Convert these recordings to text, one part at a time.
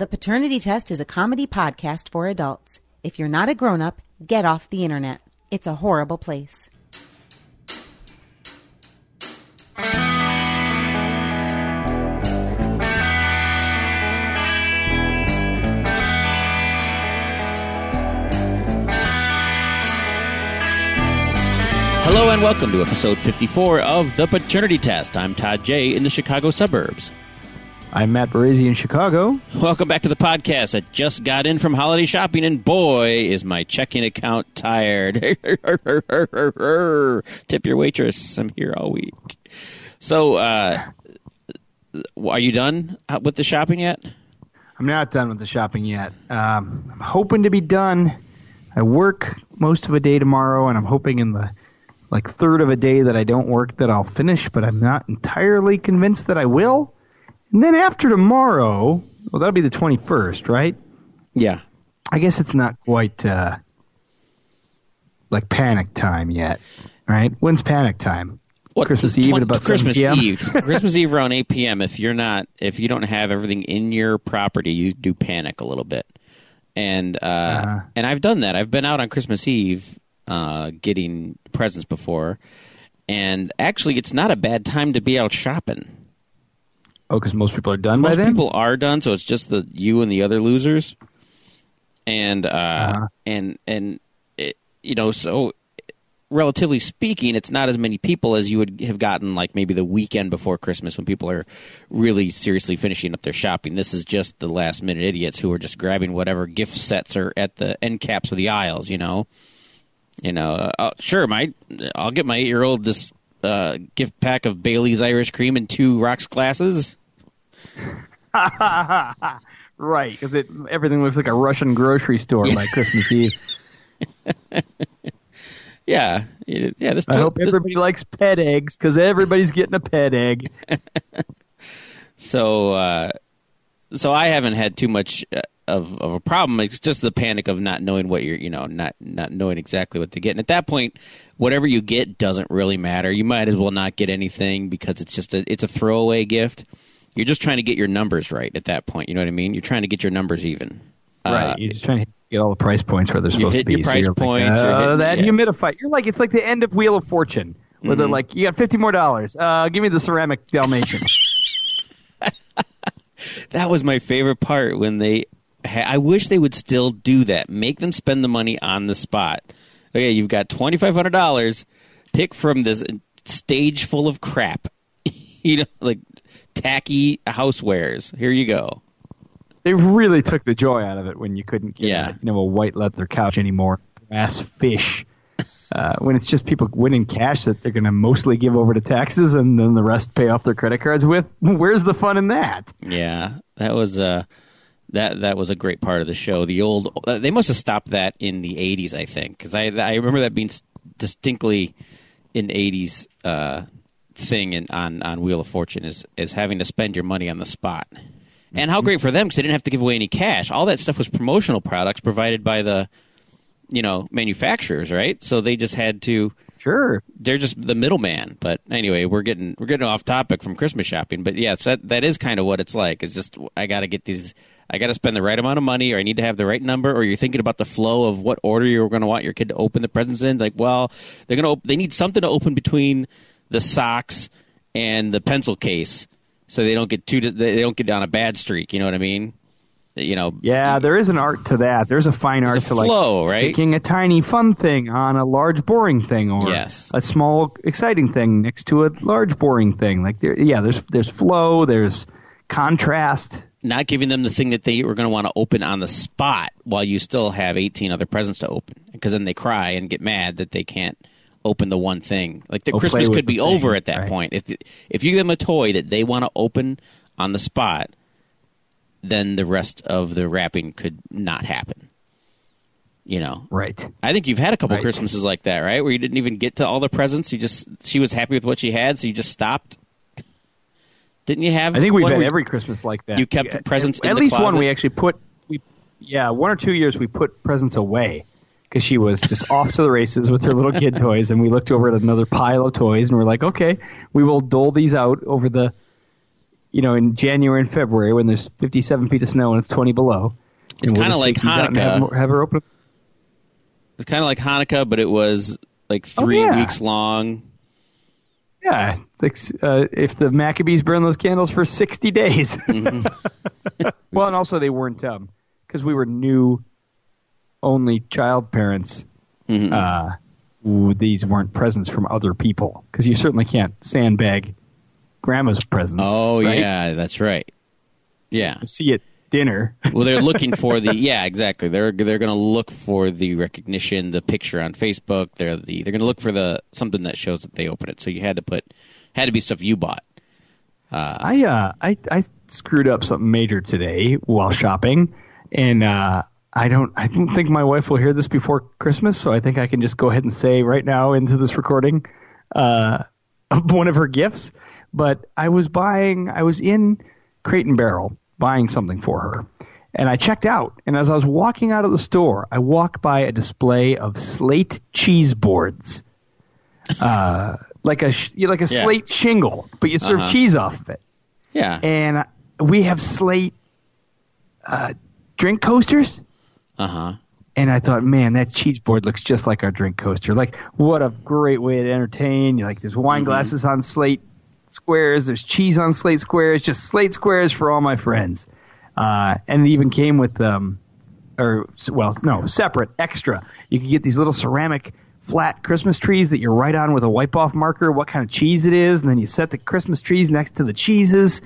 The Paternity Test is a comedy podcast for adults. If you're not a grown up, get off the internet. It's a horrible place. Hello and welcome to episode 54 of The Paternity Test. I'm Todd J. in the Chicago suburbs. I'm Matt Barazzi in Chicago. Welcome back to the podcast. I just got in from holiday shopping, and boy, is my checking account tired. Tip your waitress. I'm here all week. So, uh, are you done with the shopping yet? I'm not done with the shopping yet. Um, I'm hoping to be done. I work most of a day tomorrow, and I'm hoping in the like third of a day that I don't work that I'll finish, but I'm not entirely convinced that I will. And then after tomorrow, well, that'll be the 21st, right? Yeah. I guess it's not quite uh, like panic time yet, right? When's panic time? What, Christmas Eve at about 7 Christmas p.m.? Eve. Christmas Eve around 8 p.m. If you're not, if you don't have everything in your property, you do panic a little bit. And uh, Uh-huh. and I've done that. I've been out on Christmas Eve uh, getting presents before, and actually, it's not a bad time to be out shopping. Oh, because most people are done by Most then. people are done, so it's just the you and the other losers, and uh, Uh-huh. and and it, you know, so relatively speaking, it's not as many people as you would have gotten like maybe the weekend before Christmas when people are really seriously finishing up their shopping. This is just the last minute idiots who are just grabbing whatever gift sets are at the end caps of the aisles. You know, you know, uh, uh, sure, my I'll get my eight year old this uh, gift pack of Bailey's Irish Cream and two rocks glasses. Right, because everything looks like a Russian grocery store by Christmas Eve. Yeah, yeah. This, I hope everybody likes pet eggs because everybody's getting a pet egg. so uh, so I haven't had too much uh, of of a problem. It's just the panic of not knowing what you're, you know, not not knowing exactly what to get. And at that point, whatever you get doesn't really matter. You might as well not get anything because it's just a it's a throwaway gift. You're just trying to get your numbers right at that point. You know what I mean? You're trying to get your numbers even. right, Uh, you're just trying to get all the price points where they're supposed to be. your price you're points, Like, uh, hitting- that yeah. humidifier. You're like it's like the end of Wheel of Fortune, where they're Mm-hmm. like, you got fifty more dollars. Uh, give me the ceramic Dalmatian. That was my favorite part when they. I wish they would still do that. Make them spend the money on the spot. Okay, you've got twenty five hundred dollars. Pick from this stage full of crap. you know, like tacky housewares. Here you go. they really took the joy out of it when you couldn't get Yeah. you know a white leather couch anymore. Grass fish. Uh, when it's just people winning cash that they're going to mostly give over to taxes and then the rest pay off their credit cards with, where's the fun in that? Yeah, that was uh that that was a great part of the show. The old uh, they must have stopped that in the '80s, I think, because I I remember that being distinctly an '80s uh, thing in, on on Wheel of Fortune is is having to spend your money on the spot. And how great for them because they didn't have to give away any cash. All that stuff was promotional products provided by the you know manufacturers, right? So they just had to Sure. they're just the middleman. But anyway, we're getting we're getting off topic from Christmas shopping. But yes, that that is kind of what it's like. It's just I got to get these. I got to spend the right amount of money, or I need to have the right number, or you're thinking about the flow of what order you're going to want your kid to open the presents in. Like, well, they're going to op- they need something to open between the socks and the pencil case, so they don't get too they don't get down a bad streak. You know what I mean? You know, Yeah, there is an art to that. There's a fine art a to like flow, right? sticking a tiny fun thing on a large boring thing, or Yes. a small exciting thing next to a large boring thing. Like there, yeah, there's there's flow, there's contrast. not giving them the thing that they were going to want to open on the spot while you still have 18 other presents to open because then they cry and get mad that they can't open the one thing like the Oh, christmas could be thing, over at that right. point if if you give them a toy that they want to open on the spot then the rest of the wrapping could not happen you know Right. I think you've had a couple Right. Christmases like that, right? Where you didn't even get to all the presents. You just she was happy with what she had, so you just stopped. Didn't you have? I think we've had every Christmas like that. You kept Yeah, presents At, in at the least one we actually put. We yeah, one or two years we put presents away because she was just off to the races with her little kid toys, and we looked over at another pile of toys, and we're like, okay, we will dole these out over the you know, in January and February when there's 57 feet of snow and it's 20 below. It's we'll kinda like take these out and Have, Hanukkah. have her open. It's kind of like Hanukkah, but it was like three Oh, yeah. weeks long. Yeah, like uh, if the Maccabees burn those candles for 60 days. Mm-hmm. well, and also they weren't because we were new, only child parents. Mhm. Uh, ooh, these weren't presents from other people because you certainly can't sandbag grandma's presents. oh right? yeah, that's right. Yeah. see at dinner. Well, they're looking for the yeah, exactly. They're they're going to look for the recognition, the picture on Facebook. They're the they're going to look for the something that shows that they open it. So you had to put had to be stuff you bought. I uh I I screwed up something major today while shopping, and uh, I don't I don't think my wife will hear this before Christmas, so I think I can just go ahead and say right now into this recording, uh, one of her gifts. But I was buying I was in Crate and Barrel buying something for her. And I checked out, and as I was walking out of the store, I walked by a display of slate cheese boards, uh, like a sh- like a Yeah. slate shingle, but you serve Uh-huh. cheese off of it Yeah. and we have slate uh, drink coasters. Uh huh. And I thought, man, that cheese board looks just like our drink coaster. Like, what a great way to entertain. Like, there's wine glasses on slate squares, there's cheese on slate squares, just slate squares for all my friends. Uh, and it even came with, um, or well, no, separate, extra. You could get these little ceramic flat Christmas trees that you write on with a wipe off marker what kind of cheese it is, and then you set the Christmas trees next to the cheeses.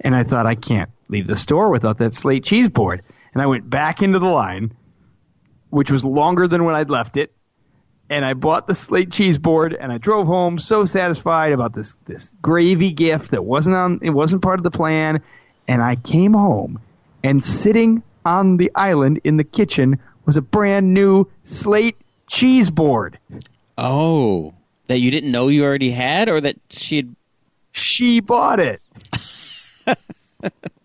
And I thought, I can't leave the store without that slate cheese board. And I went back into the line, which was longer than when I'd left it. And I bought the slate cheese board, and I drove home so satisfied about this this gravy gift that wasn't on it wasn't part of the plan. And I came home, and sitting on the island in the kitchen was a brand new slate cheese board. Oh, that you didn't know you already had, or that she had She bought it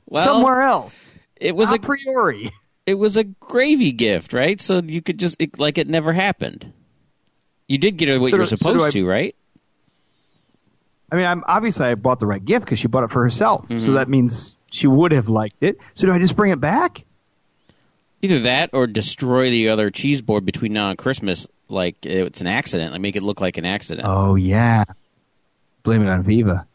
well, somewhere else. It was a priori. it was a gravy gift, right? So you could just it, like it never happened. You did get her what So you were do- so supposed I- to, right? I mean, I'm obviously I bought the right gift because she bought it for herself. Mm-hmm. So that means she would have liked it. So do I just bring it back? Either that or destroy the other cheese board between now and Christmas, like it's an accident. Like make it look like an accident. Oh yeah. Blame it on Viva.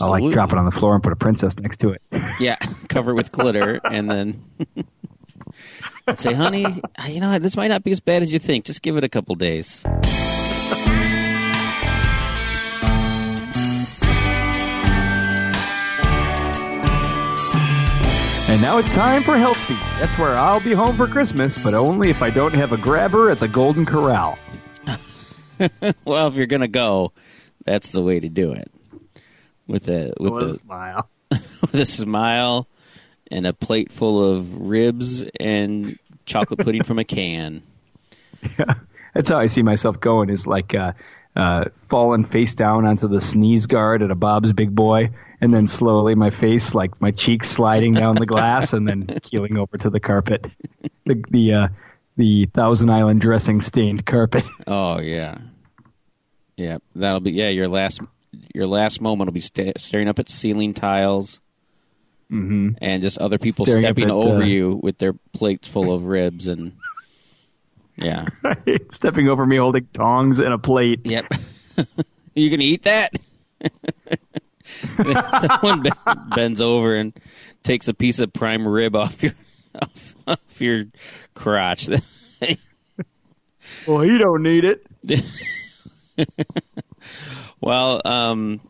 I'll like drop it on the floor and put a princess next to it. Yeah, cover it with glitter, and then say, "Honey, you know this might not be as bad as you think. Just give it a couple days." And now it's time for Health Beat. That's where I'll be home for Christmas, but only if I don't have a grabber at the Golden Corral. Well, if you're gonna go, that's the way to do it. With a with With a a smile. with a smile and a plate full of ribs and chocolate pudding from a can. Yeah, That's how I see myself going. Is like uh, uh, falling face down onto the sneeze guard at a Bob's Big Boy, and then slowly my face, like my cheeks, sliding down the glass, and then keeling over to the carpet, the the uh, the Thousand Island dressing stained carpet. Oh yeah, yeah. That'll be yeah. Your last your last moment will be sta- staring up at ceiling tiles, mm-hmm. and just other people Staring stepping at, over uh, you with their plates full of ribs and yeah. Stepping over me, holding tongs and a plate. Yep. you gonna eat that? Someone be- bends over and takes a piece of prime rib off your off, off your crotch. Well, he don't need it. Well, um,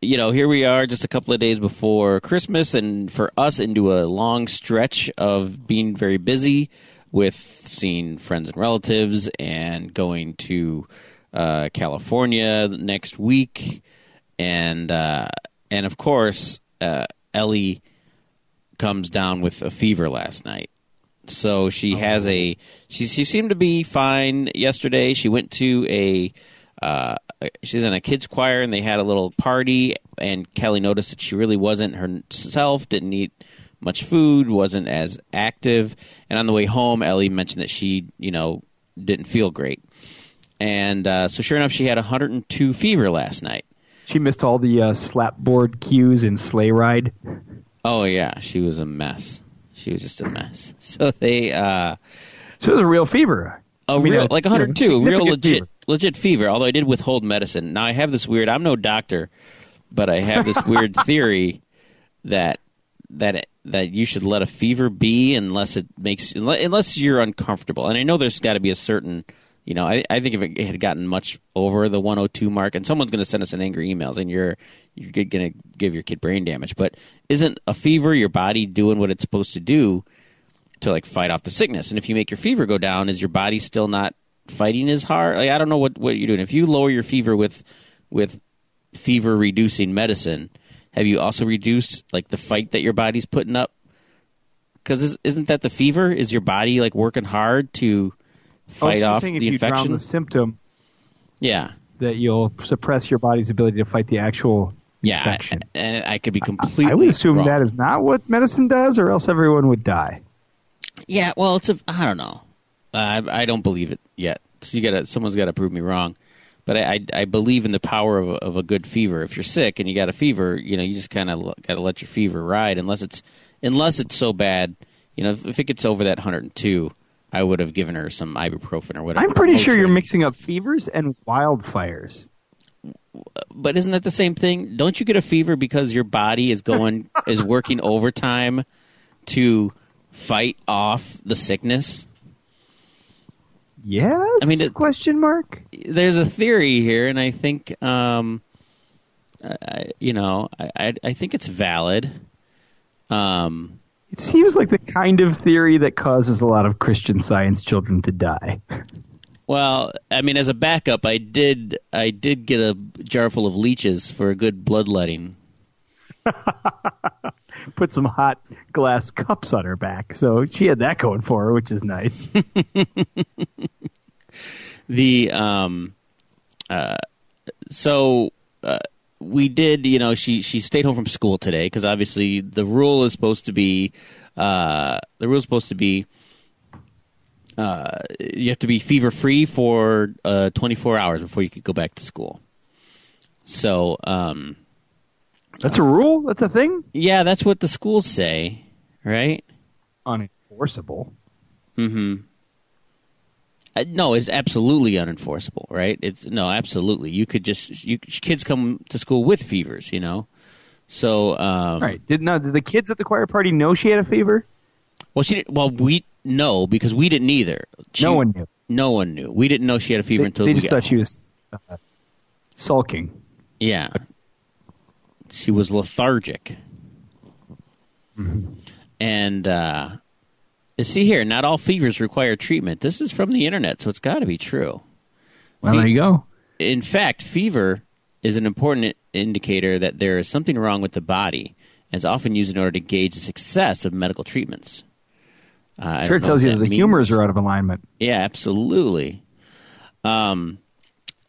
you know, here we are, just a couple of days before Christmas, and for us, into a long stretch of being very busy with seeing friends and relatives and going to uh, California next week, and uh, and of course, uh, Ellie comes down with a fever last night. So she has a she she seemed to be fine yesterday. She went to a uh, she's in a kids choir and they had a little party and Kelly noticed that she really wasn't herself, didn't eat much food, wasn't as active. And on the way home, Ellie mentioned that she, you know, didn't feel great. And uh, so sure enough, she had 102 fever last night. She missed all the uh, slapboard cues in Sleigh Ride. Oh yeah, she was a mess. She was just a mess. So they, uh, So it was a real fever. a I mean, real, like you 102, real legit, fever. Legit fever. Although I did withhold medicine. Now I have this weird. I'm no doctor, but I have this weird theory that that that you should let a fever be unless it makes unless you're uncomfortable. And I know there's got to be a certain. You know, I, I think if it had gotten much over the 102 mark, and someone's going to send us an angry emails, and you're you're going to give your kid brain damage. But isn't a fever your body doing what it's supposed to do to like fight off the sickness? And if you make your fever go down, is your body still not fighting as hard? Like I don't know what what you're doing. If you lower your fever with with fever reducing medicine, have you also reduced like the fight that your body's putting up? Because isn't that the fever? Is your body like working hard to fight off the if you drown infection? the symptom, yeah, that you'll suppress your body's ability to fight the actual yeah. infection. And I could be completely. I would assume wrong. that is not what medicine does, or else everyone would die. Yeah, well, it's a. I don't know. Uh, I I don't believe it yet. So you got. Someone's got to prove me wrong. But I, I I believe in the power of a, of a good fever. If you're sick and you got a fever, you know, you just kind of got to let your fever ride. Unless it's unless it's so bad, you know, if, if it gets over that 102, I would have given her some ibuprofen or whatever. I'm pretty sure you're mixing up fevers and wildfires. But isn't that the same thing? Don't you get a fever because your body is going is working overtime to fight off the sickness? Yes. I mean, it- question mark. there's a theory here, and I think, um, I, you know, I, I, I think it's valid. Um, It seems like the kind of theory that causes a lot of Christian Science children to die. well, I mean, as a backup, I did, I did get a jar full of leeches for a good bloodletting. Put some hot glass cups on her back, so she had that going for her, which is nice. The um, uh, so uh, we did, you know, she she stayed home from school today because obviously the rule is supposed to be, uh, the rule is supposed to be. Uh, you have to be fever free for uh, 24 hours before you could go back to school. So, um, That's a rule. That's a thing. yeah, that's what the schools say, right? Unenforceable. Uh, no, it's absolutely unenforceable, right? It's no, absolutely. You could just you kids come to school with fevers, you know. So, um, Right? Did not did the kids at the choir party know she had a fever? Well, she didn't. Well, we no because we didn't either. She- no one knew. No one knew. We didn't know she had a fever They, until they we just got thought she was uh, sulking. Yeah, she was lethargic. And uh, see here, not all fevers require treatment. This is from the internet, so it's got to be true. Well, Fe- there you go. in fact, fever is an important indicator that there is something wrong with the body and is often used in order to gauge the success of medical treatments. Uh, Sure, it tells you that the means. humors are out of alignment. Yeah, absolutely. Um,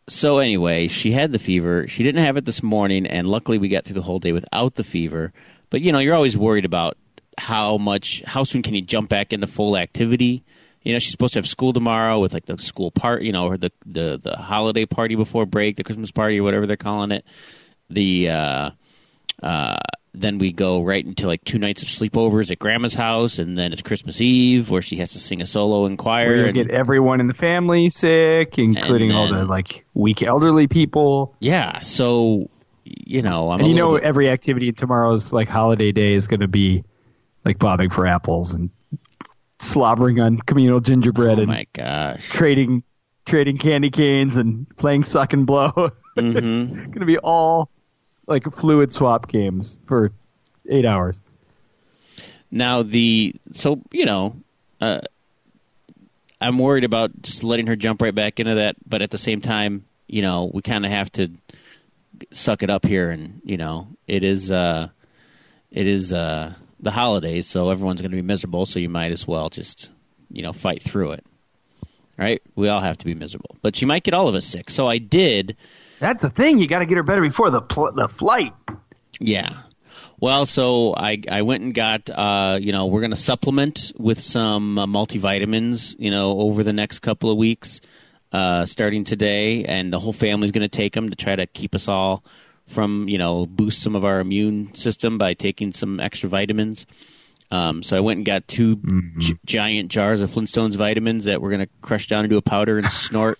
so anyway, she had the fever. She didn't have it this morning, and luckily we got through the whole day without the fever. But you know, you're always worried about how much, how soon can you jump back into full activity? You know, she's supposed to have school tomorrow with like the school part, you know, or the the the holiday party before break, the Christmas party, or whatever they're calling it. The uh, uh, then we go right into like two nights of sleepovers at Grandma's house, and then it's Christmas Eve where she has to sing a solo in choir. And- get everyone in the family sick, including all the like weak elderly people. Yeah, so you know, I'm and you know, bit- every activity tomorrow's like holiday day is going to be like bobbing for apples and slobbering on communal gingerbread oh and my gosh, trading trading candy canes and playing suck and blow. mm-hmm. going to be all like fluid swap games for eight hours. now the so you know, uh, I'm worried about just letting her jump right back into that, but at the same time, you know, we kind of have to suck it up here, and you know, it is uh, it is uh, the holidays, so everyone's going to be miserable, so you might as well just you know fight through it. Right? We all have to be miserable, but she might get all of us sick. So I did. That's the thing. You got to get her better before the pl- the flight. Yeah. Well, so I I went and got uh you know we're going to supplement with some uh, multivitamins you know over the next couple of weeks uh starting today and the whole family's going to take them to try to keep us all from you know boost some of our immune system by taking some extra vitamins. Um, so I went and got 2 gi- giant jars of Flintstones vitamins that we're going to crush down into a powder and snort.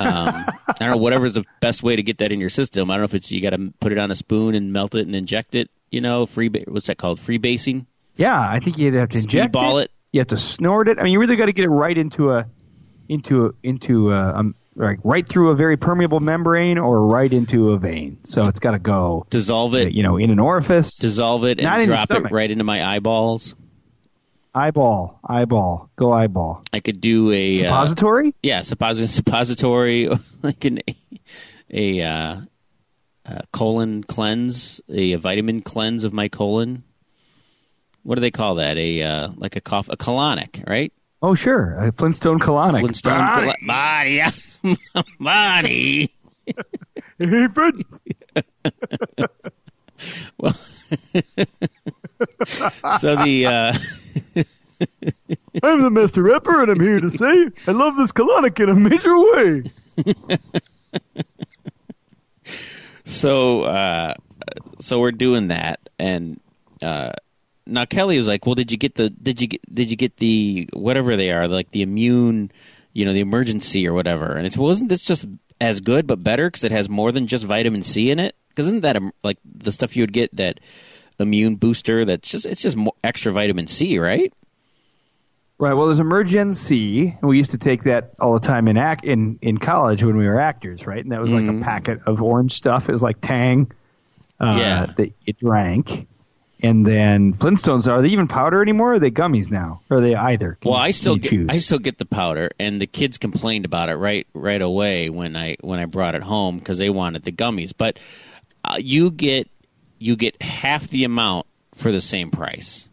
Um, I don't know whatever's the best way to get that in your system. I don't know if it's you got to put it on a spoon and melt it and inject it. You know, free ba- what's that called? Free basing. Yeah, I think you have to inject Speedball it. You have to snort it. I mean, you really got to get it right into a, into a, into a, um, like right through a very permeable membrane or right into a vein. So it's got to go, Dissolve it. you know, in an orifice, dissolve it and drop it right into my eyeballs. Eyeball, eyeball, go eyeball. I could do a uh, Suppository? yeah suppos- suppository like an a uh, uh, colon cleanse, a, vitamin cleanse of my colon. What do they call that? A uh, like a cough, a colonic, right? oh, sure, a Flintstone colonic. Flintstone Bonnie. colo- body, yeah. body. Hey, Fred. So the uh, I'm the master rapper, and I'm here to say I love this colonic in a major way. so uh, so we're doing that, and uh, now Kelly was like, "Well, did you get the did you get did you get the whatever they are like the immune, you know, the Emergen-C or whatever?" And it's well, isn't this just as good but better because it has more than just vitamin C in it? Because isn't that um, like the stuff you would get that immune booster? That's just it's just more extra vitamin C, right? Right. Well, there's Emergen-C, and we used to take that all the time in act in in college when we were actors, right? And that was like a packet of orange stuff. It was like Tang, uh, Yeah. that you drank. And then Flintstones are they even powder anymore? Or are they gummies now? Or are they either? Can Well, you- I still get, choose? I still get the powder, and the kids complained about it right right away when I when I brought it home because they wanted the gummies. But uh, you get you get half the amount for the same price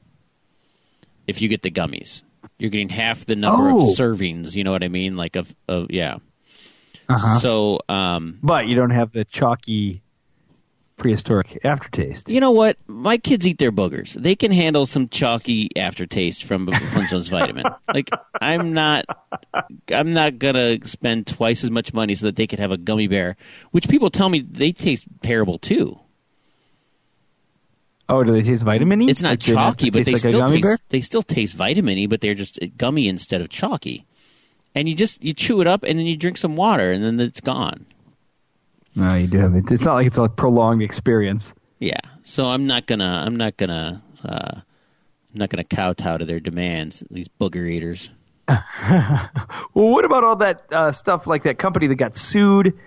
if you get the gummies. You're getting half the number Oh. of servings. You know what I mean? Like of of yeah. Uh-huh. So um, but you don't have the chalky prehistoric aftertaste. you know what? My kids eat their boogers. They can handle some chalky aftertaste from Flintstones vitamin. Like I'm not, I'm not gonna spend twice as much money so that they could have a gummy bear, which people tell me they taste terrible too. Oh, do they taste vitamin? It's not Like, chalky, but they like still taste, bear? they still taste vitamin-y, but they're just gummy instead of chalky. And you just you chew it up and then you drink some water and then it's gone. No, you do have it. It's not like it's a prolonged experience. Yeah. So I'm not gonna I'm not gonna uh, I'm not gonna kowtow to their demands. These booger eaters. Well, what about all that uh, stuff like that company that got sued?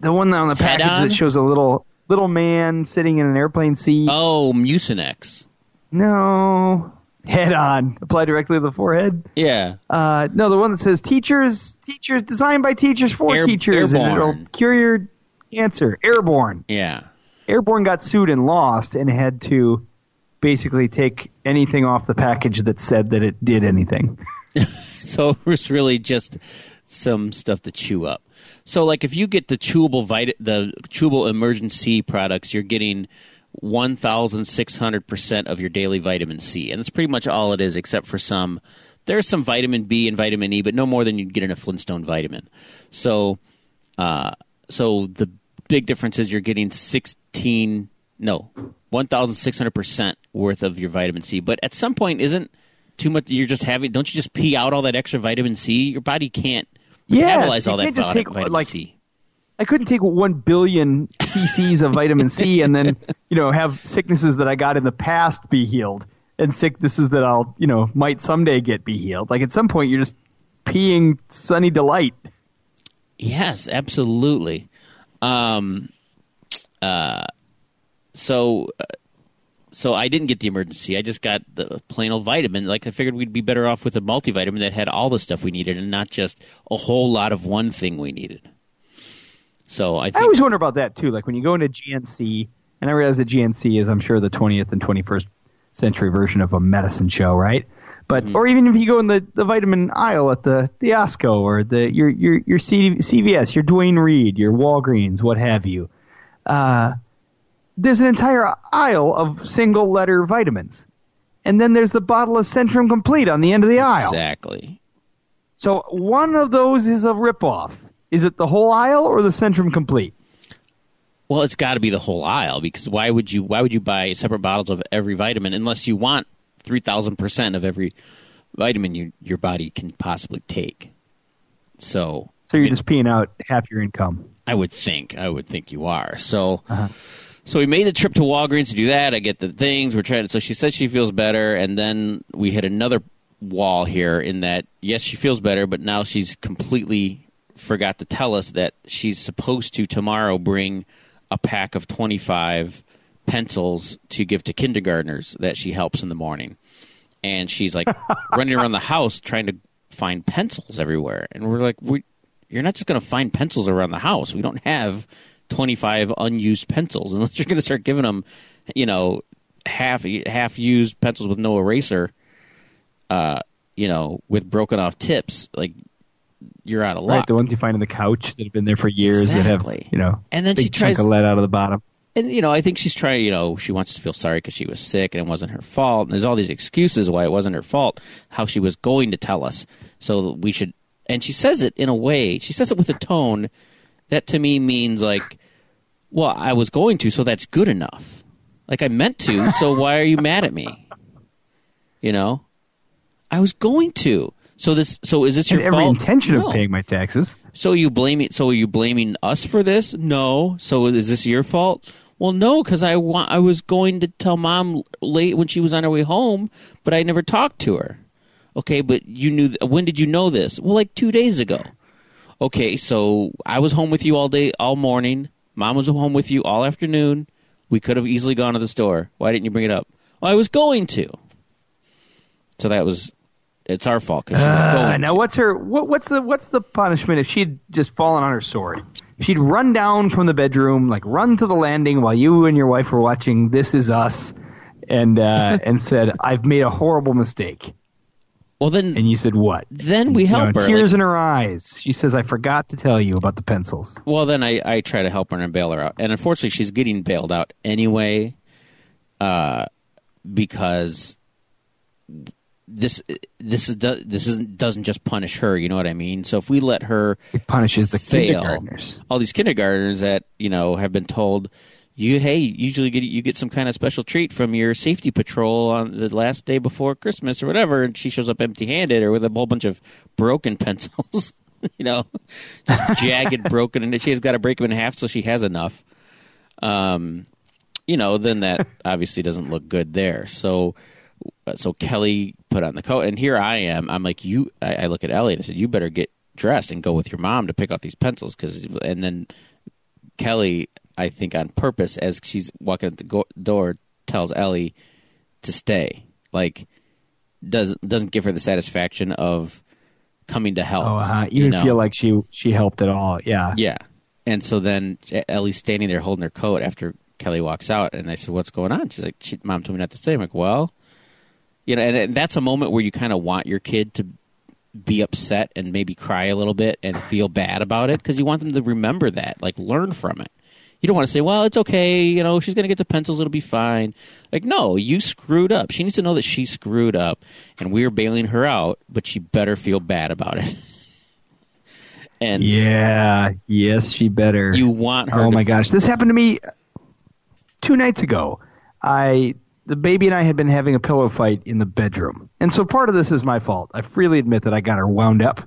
The one on the package that shows a little little man sitting in an airplane seat. Oh, Mucinex. No, head on, apply directly to the forehead. Yeah. Uh, no, the one that says teachers, teachers designed by teachers for Air- teachers, and it'll cure your cancer. Airborne. Yeah. Airborne got sued and lost, and had to basically take anything off the package that said that it did anything. So it was really just some stuff to chew up. So like if you get the chewable vit- the chewable Emergen-C products, you're getting 1600% of your daily vitamin C. And that's pretty much all it is except for some there's some vitamin B and vitamin E, but no more than you'd get in a Flintstone vitamin. So uh so the big difference is you're getting 16 no 1600% worth of your vitamin C. But at some point isn't too much you're just having don't you just pee out all that extra vitamin C? Your body can't Yes, metabolize all that just take, like, C. I couldn't take one billion cc's of vitamin C and then, you know, have sicknesses that I got in the past be healed and sicknesses that I'll, you know, might someday get be healed. Like at some point, you're just peeing sunny delight. Yes, absolutely. Um, uh, so, uh, so I didn't get the Emergen-C. I just got the plain old vitamin. Like I figured we'd be better off with a multivitamin that had all the stuff we needed and not just a whole lot of one thing we needed. So I I always wonder about that too. Like when you go into GNC, and I realize that GNC is, I'm sure, the 20th and 21st century version of a medicine show, right? But Mm-hmm. or even if you go in the, the vitamin aisle at the the Osco or the your your your C, CVS, your Duane Reade, your Walgreens, what have you, uh, there's an entire aisle of single letter vitamins, and then there's the bottle of Centrum Complete on the end of the aisle. exactly. So one of those is a ripoff. Is it the whole aisle or the Centrum Complete? Well, it's got to be the whole aisle because why would you why would you buy separate bottles of every vitamin unless you want three thousand percent of every vitamin you, your body can possibly take? So, So you're I mean, just peeing out half your income. I would think I would think you are. So, Uh-huh. So we made the trip to Walgreens to do that. I get the things we're trying. to So she said she feels better, and then we hit another wall here in that yes, she feels better, but now she's completely forgot to tell us that she's supposed to tomorrow bring a pack of twenty five pencils to give to kindergartners that she helps in the morning, and she's like running around the house trying to find pencils everywhere, and we're like we you're not just going to find pencils around the house. We don't have 25 unused pencils unless you're going to start giving them, you know, half half used pencils with no eraser, uh, you know, with broken off tips. Like you're out of luck. Right, the ones you find in the couch that have been there for years that have, you know, And then she tries- chunk of lead out of the bottom. and you know, I think she's trying. You know, she wants to feel sorry because she was sick and it wasn't her fault. And there's all these excuses why it wasn't her fault. How she was going to tell us, so that we should. And she says it in a way. She says it with a tone that to me means like, "Well, I was going to, so that's good enough. Like I meant to, so why are you mad at me? You know, I was going to. So this. So is this And your every fault? intention No. of paying my taxes. So you blaming? So are you blaming us for this? No. So is this your fault? Well, no, because I want. I was going to tell mom late when she was on her way home, but I never talked to her. Okay, but you knew. When did you know this? Well, like two days ago. Okay, so I was home with you all day, all morning. Mom was home with you all afternoon. We could have easily gone to the store. Why didn't you bring it up? Well, I was going to. So that was. It's our fault because she was Uh, going. now, what's her? What, what's the what's the punishment if she'd just fallen on her sword? If she'd run down from the bedroom, like run to the landing while you and your wife were watching This Is Us, and uh, and said, "I've made a horrible mistake." Well, then And you said, "What?" then we You know, help her. tears like- in her eyes. She says, "I forgot to tell you about the pencils." Well, then I, I try to help her and bail her out, and unfortunately, she's getting bailed out anyway, uh, because this this is this isn't doesn't just punish her. You know what I mean? So if we let her It punishes the fail, kindergartners. all these kindergartners that you know have been told. You hey, usually get you get some kind of special treat from your safety patrol on the last day before Christmas or whatever, and she shows up empty-handed or with a whole bunch of broken pencils, you know, just jagged, broken, and she has got to break them in half so she has enough. Um, you know, then that obviously doesn't look good there. So, so Kelly put on the coat, and here I am. I'm like, you. I, I look at Ellie and I said, you better get dressed and go with your mom to pick out these pencils, because, and then Kelly, I think on purpose, as she's walking at the go- door, tells Ellie to stay. Like, doesn't doesn't give her the satisfaction of coming to help. Oh, uh, you didn't know? feel like she she helped at all. Yeah. Yeah. And so then Ellie's standing there holding her coat after Kelly walks out, and I said, "What's going on?" She's like, she, "Mom told me not to stay." I'm like, "Well, you know," and, and that's a moment where you kind of want your kid to be upset and maybe cry a little bit and feel bad about it because you want them to remember that, like learn from it. You don't want to say, "Well, it's okay," you know, she's going to get the pencils; it'll be fine. Like, no, you screwed up. She needs to know that she screwed up, and we're bailing her out, but she better feel bad about it. and Yeah. Yes, she better. you want her. Oh my gosh, this happened to me two nights ago. I the baby and I had been having a pillow fight in the bedroom, and so part of this is my fault. I freely admit that I got her wound up.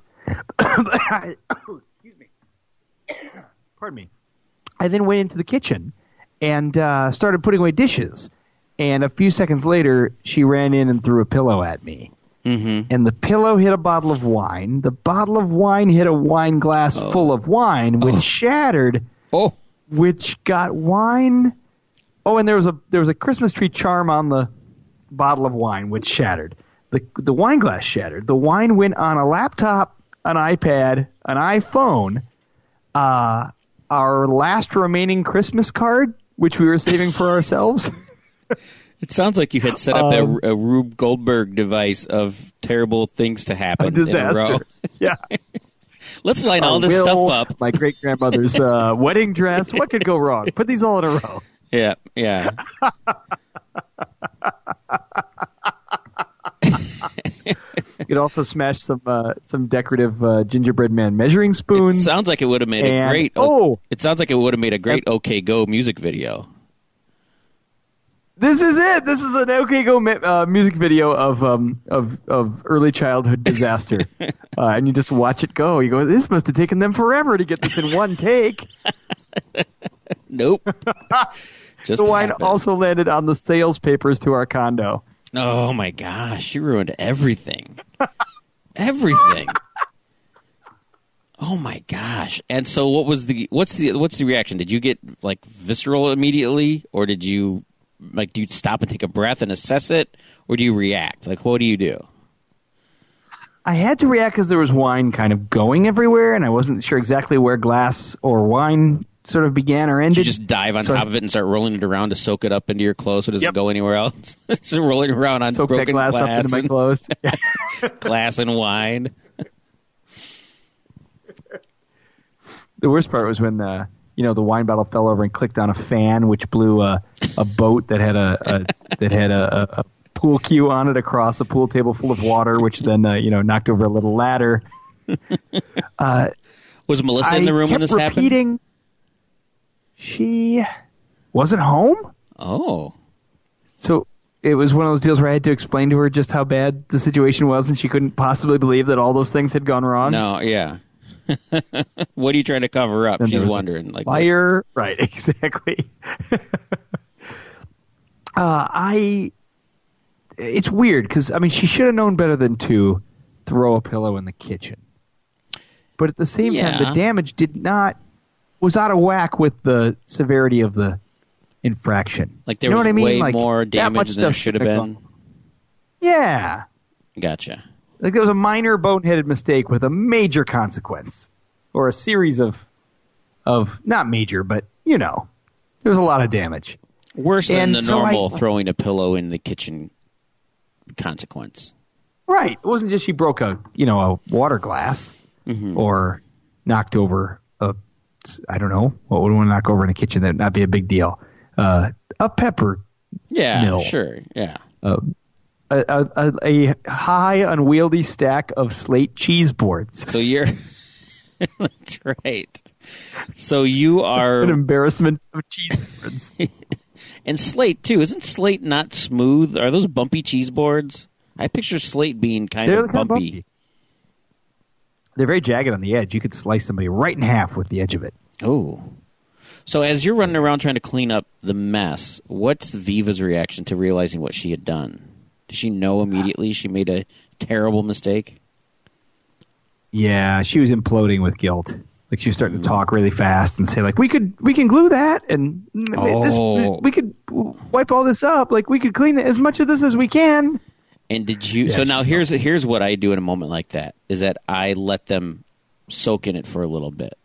I- oh, excuse me. Pardon me. I then went into the kitchen and uh, started putting away dishes, and a few seconds later, she ran in and threw a pillow at me. Mhm. And the pillow hit a bottle of wine. The bottle of wine hit a wine glass full of wine, which shattered Oh, which got wine. Oh, and there was a there was a Christmas tree charm on the bottle of wine, which shattered. the The wine glass shattered. The wine went on a laptop, an iPad, an iPhone. Uh, our last remaining Christmas card, which we were saving for ourselves. it sounds like you had set up Um, a, a Rube Goldberg device of terrible things to happen. a in a row. disaster. yeah. Let's line all this will, stuff up. My great grandmother's uh, wedding dress. What could go wrong? Put these all in a row. Yeah, yeah. could also smash some uh, some decorative uh, gingerbread man measuring It spoons. sounds like it would have made a great. oh! it sounds like it would have made a great OK Go music video. This is it. This is an OK Go uh, music video of um of of early childhood disaster, uh, and you just watch it go. You go, this must have taken them forever to get this in one take. Nope. Just the wine happened. also landed on the sales papers to our condo. Oh my gosh, you ruined everything. everything. Oh my gosh. And so what was the what's the what's the reaction? Did you get like visceral immediately or did you like do you stop and take a breath and assess it or do you react? Like what do you do? I had to react because there was wine kind of going everywhere, and I wasn't sure exactly where glass or wine sort of began or ended. Did you just dive on So I top of it and start rolling it around to soak it up into your clothes so it doesn't Yep. go anywhere else? just rolling around on soak that broken glass, glass, up into my and, clothes. glass and wine. the worst part was when the you know the wine bottle fell over and clicked on a fan, which blew a a boat that had a, a that had a, a, a pool cue on it across a pool table full of water, which then uh, you know knocked over a little ladder. Was Melissa I in the room when kept this happened? She wasn't home, Oh. so it was one of those deals where I had to explain to her just how bad the situation was, and she couldn't possibly believe that all those things had gone wrong. No, yeah. what are you trying to cover up? Then She's there was a wondering. Like, fire, right? Exactly. uh, I. It's weird because I mean she should have known better than to throw a pillow in the kitchen, but at the same time the damage did not was out of whack with the severity of the infraction. like there you know was what I mean? way Like, more damage than there should have been. gone- Yeah, Gotcha. like there was a minor boneheaded mistake with a major consequence, or a series of, of not major, but you know, there was a lot of damage. Worse than the so I- normal throwing a pillow in the kitchen consequence. Right. It wasn't just she broke a you know a water glass Mm-hmm. or knocked over I don't know what would one knock over in a kitchen that would not be a big deal. Uh, a pepper, Yeah, No. sure. Yeah. a, a, a, a high unwieldy stack of slate cheese boards. So you're. That's right. So you are. An embarrassment of cheese boards. And slate, too. Isn't slate not smooth? Are those bumpy cheese boards? I picture slate being kind They're of kind of bumpy. They're very jagged on the edge. You could slice somebody right in half with the edge of it. Oh. So as you're running around trying to clean up the mess, what's Viva's reaction to realizing what she had done? Did she know immediately she made a terrible mistake? Yeah, she was imploding with guilt. Like she was starting to talk really fast and say like, "We could, we can glue that, and mm, this, Oh. we could wipe all this up. Like we could clean as much of this as we can." And did you? Yeah, so now here's here's what I do in a moment like that is that I let them soak in it for a little bit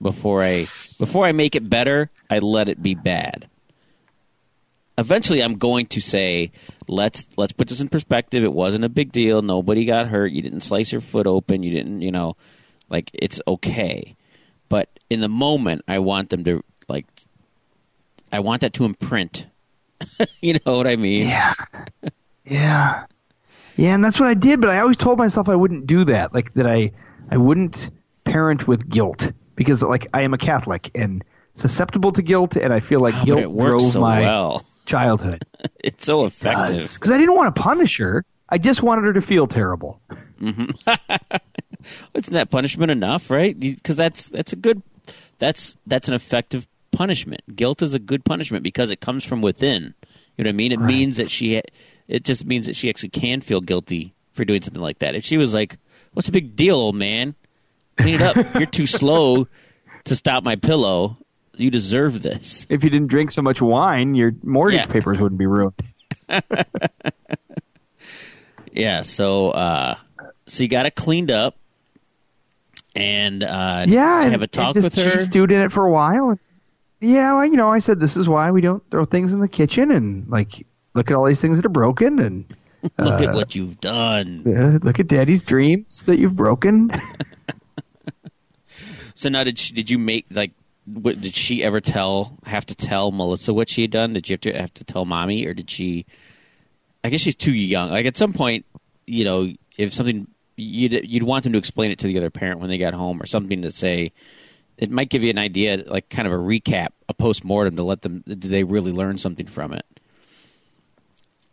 before I before I make it better. I let it be bad. Eventually, I'm going to say, let's let's put this in perspective. It wasn't a big deal. Nobody got hurt. You didn't slice your foot open. You didn't, you know, like it's okay. But in the moment, I want them to like, I want that to imprint. you know what I mean? Yeah, yeah, yeah, and that's what I did. But I always told myself I wouldn't do that. Like that, I I wouldn't parent with guilt because like I am a Catholic and susceptible to guilt, and I feel like Oh, guilt drove so my well. childhood. It's so effective. Because I didn't want to punish her. I just wanted her to feel terrible. Mm-hmm. Isn't that punishment enough, right? Because that's that's a good that's that's an effective punishment. Guilt is a good punishment because it comes from within. You know what I mean? It means that she it just means that she actually can feel guilty for doing something like that. If she was like, "What's the big deal, old man? Clean it up. You're too slow to stop my pillow. You deserve this." If you didn't drink so much wine, your mortgage Yeah. papers wouldn't be ruined. Yeah, so uh so you got it cleaned up and uh Yeah, have a talk with her. She stewed in it for a while. Yeah, well, you know, I said this is why we don't throw things in the kitchen and like look at all these things that are broken and Look at what you've done. uh, look at Daddy's dreams that you've broken. So now, did she, did you make like? What, did she ever tell? Have to tell Melissa what she had done? Did you have to have to tell mommy, or did she? I guess she's too young. Like at some point, you know, if something you'd you'd want them to explain it to the other parent when they got home, or something to say. It might give you an idea, like kind of a recap, a post mortem, to let them. Did they really learn something from it?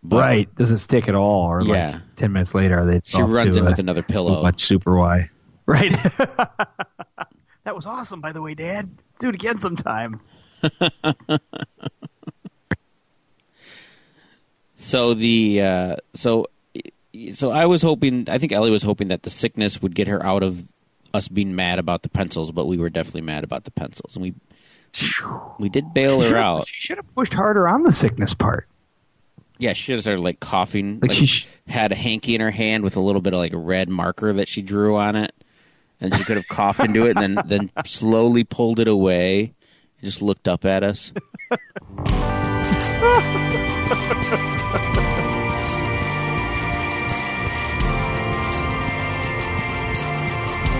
But right. doesn't stick at all? Or Yeah. like ten minutes later, they She runs in with another pillow. Much Super Y. Right. that was awesome, by the way, Dad. Let's do it again sometime. So the uh, so so I was hoping. I think Ellie was hoping that the sickness would get her out of us being mad about the pencils, but we were definitely mad about the pencils, and we we did bail her out. She should have pushed harder on the sickness part. Yeah, she just started like coughing. Like Like, she sh- had a hanky in her hand with a little bit of like a red marker that she drew on it, and she could have coughed into it, and then then slowly pulled it away and just looked up at us.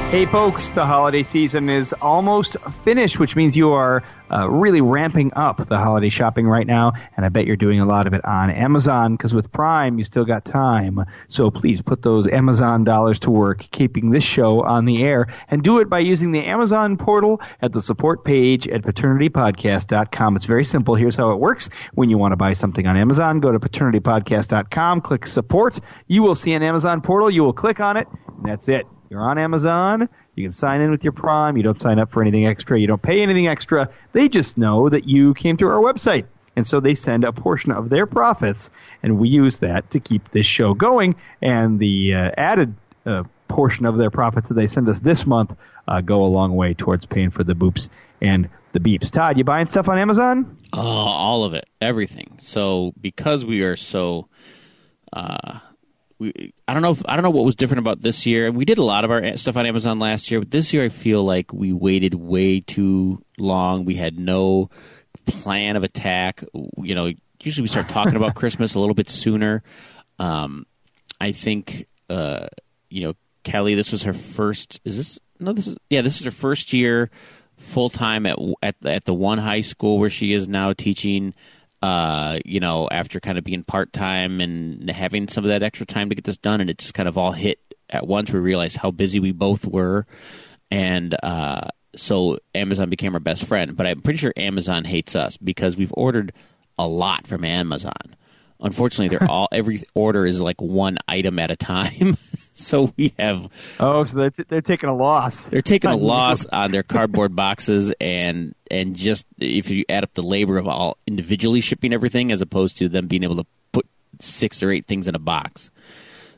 Hey, folks, the holiday season is almost finished, which means you are uh, really ramping up the holiday shopping right now. And I bet you're doing a lot of it on Amazon because with Prime, you still got time. So please put those Amazon dollars to work, keeping this show on the air. And do it by using the Amazon portal at the support page at paternitypodcast.com. It's very simple. Here's how it works. When you want to buy something on Amazon, go to paternitypodcast.com, click support. You will see an Amazon portal. You will click on it, and that's it. You're on Amazon. You can sign in with your Prime. You don't sign up for anything extra. You don't pay anything extra. They just know that you came to our website. And so they send a portion of their profits, and we use that to keep this show going. And the uh, added uh, portion of their profits that they send us this month uh, go a long way towards paying for the boops and the beeps. Todd, you buying stuff on Amazon? Oh, all of it, everything. So because we are so, uh, we I don't know if I don't know what was different about this year. We did a lot of our stuff on Amazon last year, but this year I feel like we waited way too long. We had no plan of attack. You know, usually we start talking about Christmas a little bit sooner. Um, I think uh, you know Kelly. This was her first. Is this no? This is yeah. This is her first year full time at at the, at the one high school where she is now teaching. Uh, you know, after kind of being part time and having some of that extra time to get this done, and it just kind of all hit at once. We realized how busy we both were, and uh, so Amazon became our best friend. But I'm pretty sure Amazon hates us because we've ordered a lot from Amazon. Unfortunately, they're all every order is like one item at a time. so we have Oh, so they're, t- they're taking a loss. they're taking a loss on their cardboard boxes and and just if you add up the labor of all individually shipping everything as opposed to them being able to put six or eight things in a box.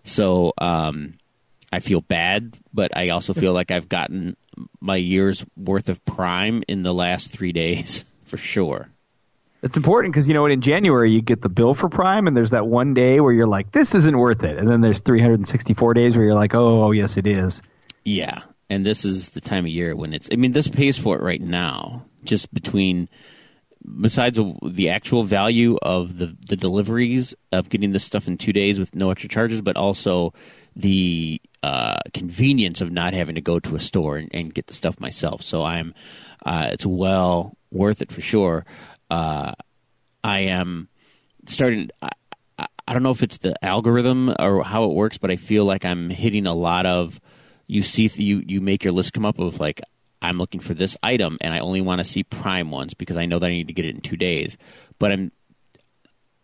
So um, I feel bad, but I also feel like I've gotten my year's worth of Prime in the last three days for sure. It's important because you know? In January, you get the bill for Prime, and there's that one day where you're like, "This isn't worth it," and then there's 364 days where you're like, "Oh, oh yes, it is." Yeah, and this is the time of year when it's. I mean, this pays for it right now. Just between, besides the actual value of the the deliveries of getting this stuff in two days with no extra charges, but also the uh, convenience of not having to go to a store and, and get the stuff myself. So I'm, uh, it's well worth it for sure. Uh, I am starting. I, I- don't know if it's the algorithm or how it works, but I feel like I'm hitting a lot of. You see, you you make your list come up of like I'm looking for this item, and I only want to see Prime ones because I know that I need to get it in two days. But I'm,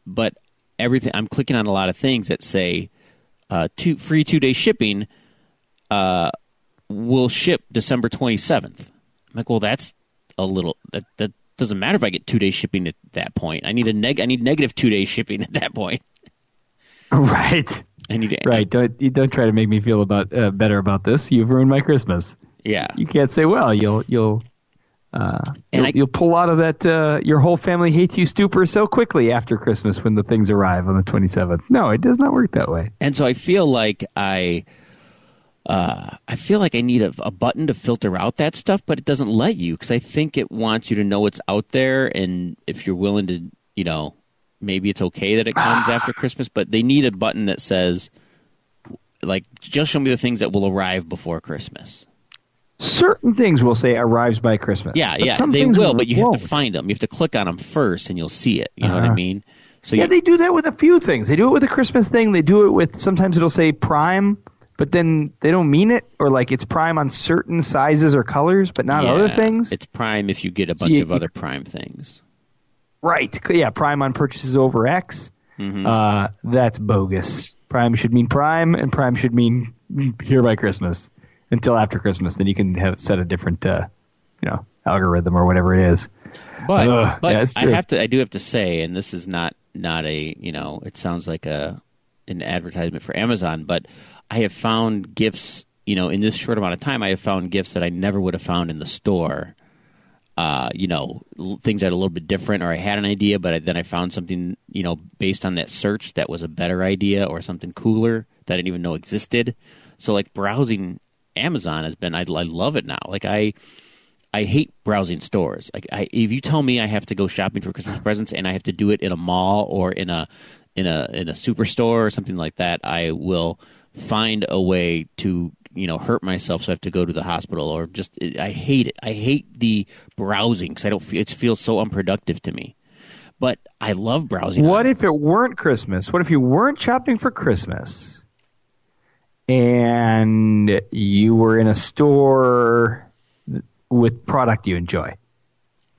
but everything I'm clicking on a lot of things that say uh, two free two day shipping. Uh, will ship December 27th. I'm like, well, that's a little that that doesn't matter if I get two days shipping at that point. I need a neg I need negative two days shipping at that point. Right. I need to, Right. Don't you don't try to make me feel about uh, better about this. You've ruined my Christmas. Yeah. You can't say, "Well, you'll you'll." Uh, And you'll, I- you'll pull out of that. Uh, your whole family hates you stupor so quickly after Christmas when the things arrive on the 27th. No, it does not work that way. And so I feel like I uh, I feel like I need a, a button to filter out that stuff, but it doesn't let you because I think it wants you to know it's out there, and if you're willing to, you know, maybe it's okay that it comes after Christmas, but they need a button that says, like, just show me the things that will arrive before Christmas. Certain things will say arrives by Christmas. Yeah, but yeah, some they will, but you have won't. to find them. You have to click on them first, and you'll see it. You know what I Uh-huh. mean? So Yeah, you, they do that with a few things. They do it with a Christmas thing. They do it with sometimes it'll say Prime but then they don't mean it, or like it's Prime on certain sizes or colors, but not Yeah, other things. It's Prime if you get a bunch you- of other Prime things. Right. Yeah, Prime on purchases over X. Mm-hmm. Uh, that's bogus. Prime should mean Prime, and Prime should mean here by Christmas until after Christmas. Then you can have set a different, uh, you know, algorithm or whatever it is. But Ugh, but yeah, I have to I do have to say, and this is not not a you know it sounds like a an advertisement for Amazon, but I have found gifts you know in this short amount of time I have found gifts that I never would have found in the store. Uh, you know, l- things that are a little bit different, or I had an idea, but I, then I found something, you know, based on that search that was a better idea or something cooler that I didn't even know existed. So, like browsing Amazon has been, I, I love it now. Like I, I hate browsing stores. Like I, if you tell me I have to go shopping for Christmas presents and I have to do it in a mall or in a in a in a superstore or something like that, I will find a way to you know hurt myself. So I have to go to the hospital or just I hate it. I hate the browsing because I don't feel it feels so unproductive to me. But I love browsing. What if it weren't Christmas? What if you weren't shopping for Christmas and you were in a store with product you enjoy?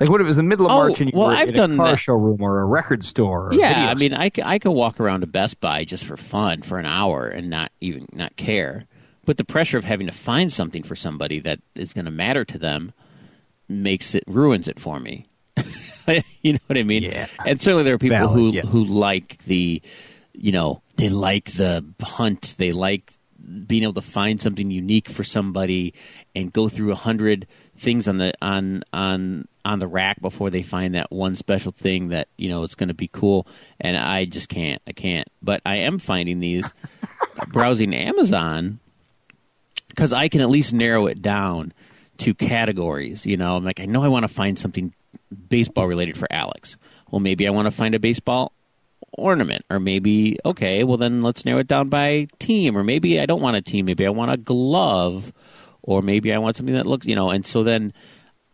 Like, what if it was in the middle of Oh, March and you well, were I've in done a car that. showroom or a record store? Or yeah, I mean, I, I, could walk around to Best Buy just for fun for an hour and not even not care. But the pressure of having to find something for somebody that is going to matter to them makes it ruins it for me. you know what I mean? Yeah. And certainly there are people Valid, who yes. who like the, you know, they like the hunt. They like being able to find something unique for somebody and go through a hundred things on the on on on the rack before they find that one special thing that you know it's going to be cool. And I just can't. I can't. But I am finding these browsing Amazon because I can at least narrow it down to categories. You know, I'm like, I know I want to find something baseball related for Alex. Well, maybe I want to find a baseball ornament, or maybe okay, well then let's narrow it down by team, or maybe I don't want a team. Maybe I want a glove, or maybe I want something that looks, you know. And so then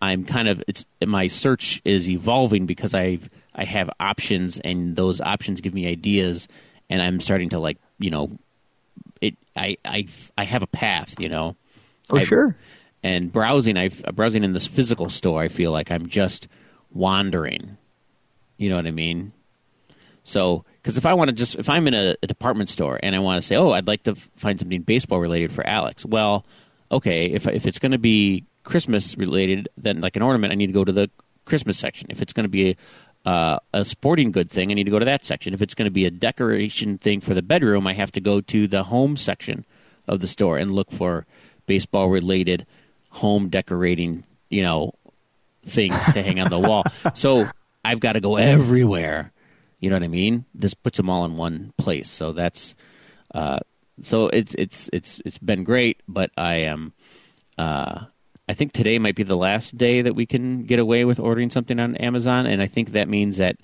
I'm kind of it's my search is evolving because I've I have options, and those options give me ideas, and I'm starting to like you know it I I I have a path, you know. oh, I- sure. And browsing, I browsing in this physical store, I feel like I'm just wandering. You know what I mean? So, because if I want to just if I'm in a, a department store and I want to say, oh, I'd like to f- find something baseball related for Alex. Well, okay, if if it's going to be Christmas related, then like an ornament, I need to go to the Christmas section. If it's going to be a, uh, a sporting good thing, I need to go to that section. If it's going to be a decoration thing for the bedroom, I have to go to the home section of the store and look for baseball related home decorating, you know, things to hang on the wall. So I've got to go everywhere. You know what I mean? This puts them all in one place. So that's uh, so it's it's it's it's been great, but I am. Uh, I think today might be the last day that we can get away with ordering something on Amazon, and I think that means that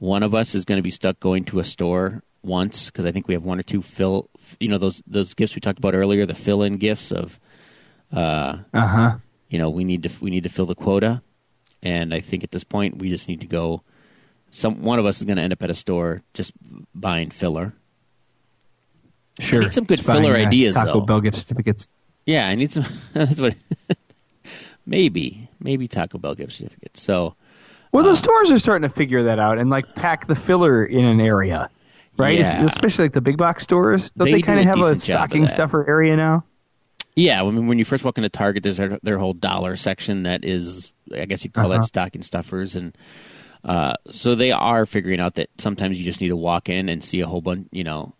one of us is going to be stuck going to a store once because I think we have one or two fill. You know those those gifts we talked about earlier, the fill-in gifts of Uh huh. you know we need to we need to fill the quota and i think at this point we just need to go some one of us is going to end up at a store just buying filler Sure. need some good Just buying, filler uh, ideas, Taco though. Bell gift certificates. yeah i need some that's what maybe maybe taco bell gift certificates so Well, Uh, the stores are starting to figure that out and like pack the filler in an area, right? If- especially like the big box stores. Don't They they, kind of have a decent job of stocking stuffer area now? yeah when, when you first walk into target there's their, their whole dollar section that is i guess you'd call Uh-huh. that stocking stuffers and uh, so they are figuring out that sometimes you just need to walk in and see a whole bunch you know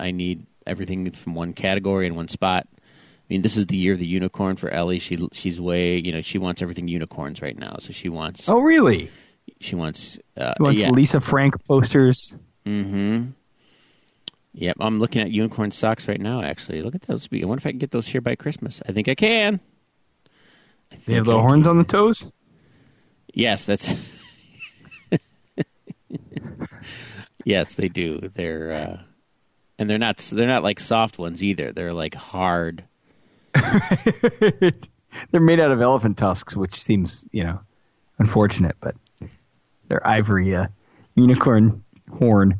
i need everything from one category in one spot i mean this is the year of the unicorn for ellie she she's way you know she wants everything unicorns right now so she wants Oh, really? she wants uh, He wants yeah. Lisa Frank posters. Mm-hmm. Yep, I'm looking at unicorn socks right now. Actually, look at those. I wonder if I can get those here by Christmas. I think I can. I They have think little I horns can. on the toes. Yes, that's. yes, they do. They're uh, and they're not. They're not like soft ones either. They're like hard. They're made out of elephant tusks, which seems, you know, unfortunate, but they're ivory uh, unicorn horn.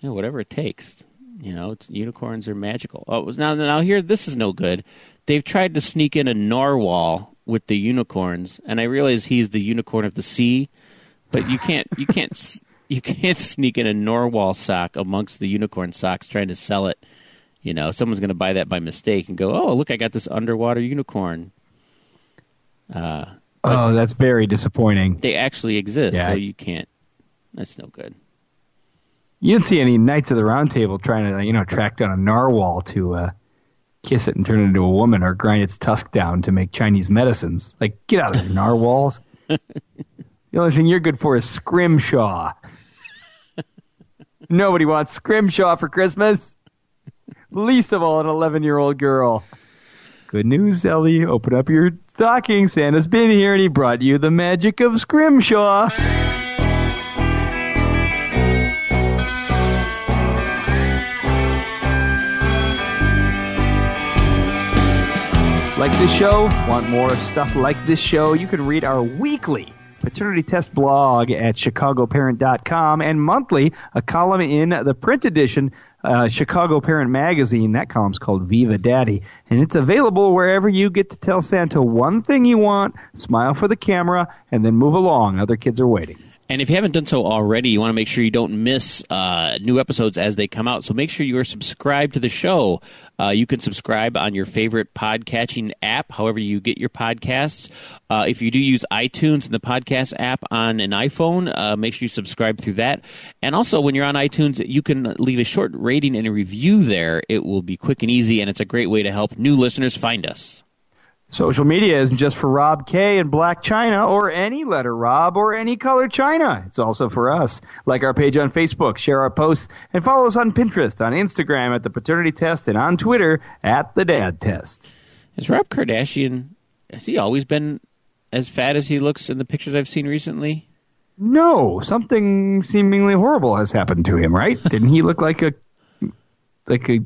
You know, whatever it takes. You know, it's, unicorns are magical. Oh, was- now now here this is no good. They've tried to sneak in a narwhal with the unicorns, and I realize he's the unicorn of the sea, but you can't you can't you can't sneak in a narwhal sock amongst the unicorn socks trying to sell it. You know, someone's going to buy that by mistake and go, "Oh, look, I got this underwater unicorn." Uh, Oh, that's very disappointing. they actually exist, Yeah. so you can't. That's no good. You didn't see any Knights of the Round Table trying to, you know, track down a narwhal to uh, kiss it and turn it into a woman or grind its tusk down to make Chinese medicines. Like, get out of here, narwhals. the only thing you're good for is scrimshaw. Nobody wants scrimshaw for Christmas. Least of all, an 11 year old girl. Good news, Ellie. Open up your stocking. Santa's been here and he brought you the magic of scrimshaw. Like this show? Want more stuff like this show? You can read our weekly paternity test blog at chicagoparent.com and monthly a column in the print edition uh, Chicago Parent Magazine. That column's called Viva Daddy, and it's available wherever you get to tell Santa one thing you want, smile for the camera, and then move along. Other kids are waiting. And if you haven't done so already, you want to make sure you don't miss uh, new episodes as they come out. So make sure you are subscribed to the show. Uh, you can subscribe on your favorite podcatching app, however you get your podcasts. Uh, if you do use iTunes and the podcast app on an iPhone, uh, make sure you subscribe through that. And also, when you're on iTunes, you can leave a short rating and a review there. It will be quick and easy, and it's a great way to help new listeners find us. Social media isn't just for Rob K and Blac Chyna or any letter Rob or any color China. It's also for us. Like our page on Facebook, share our posts, and follow us on Pinterest, on Instagram at the Paternity Test, and on Twitter at the Dad Test. Has Rob Kardashian, has he always been as fat as he looks in the pictures I've seen recently? No, something seemingly horrible has happened to him, right? Didn't he look like a like a,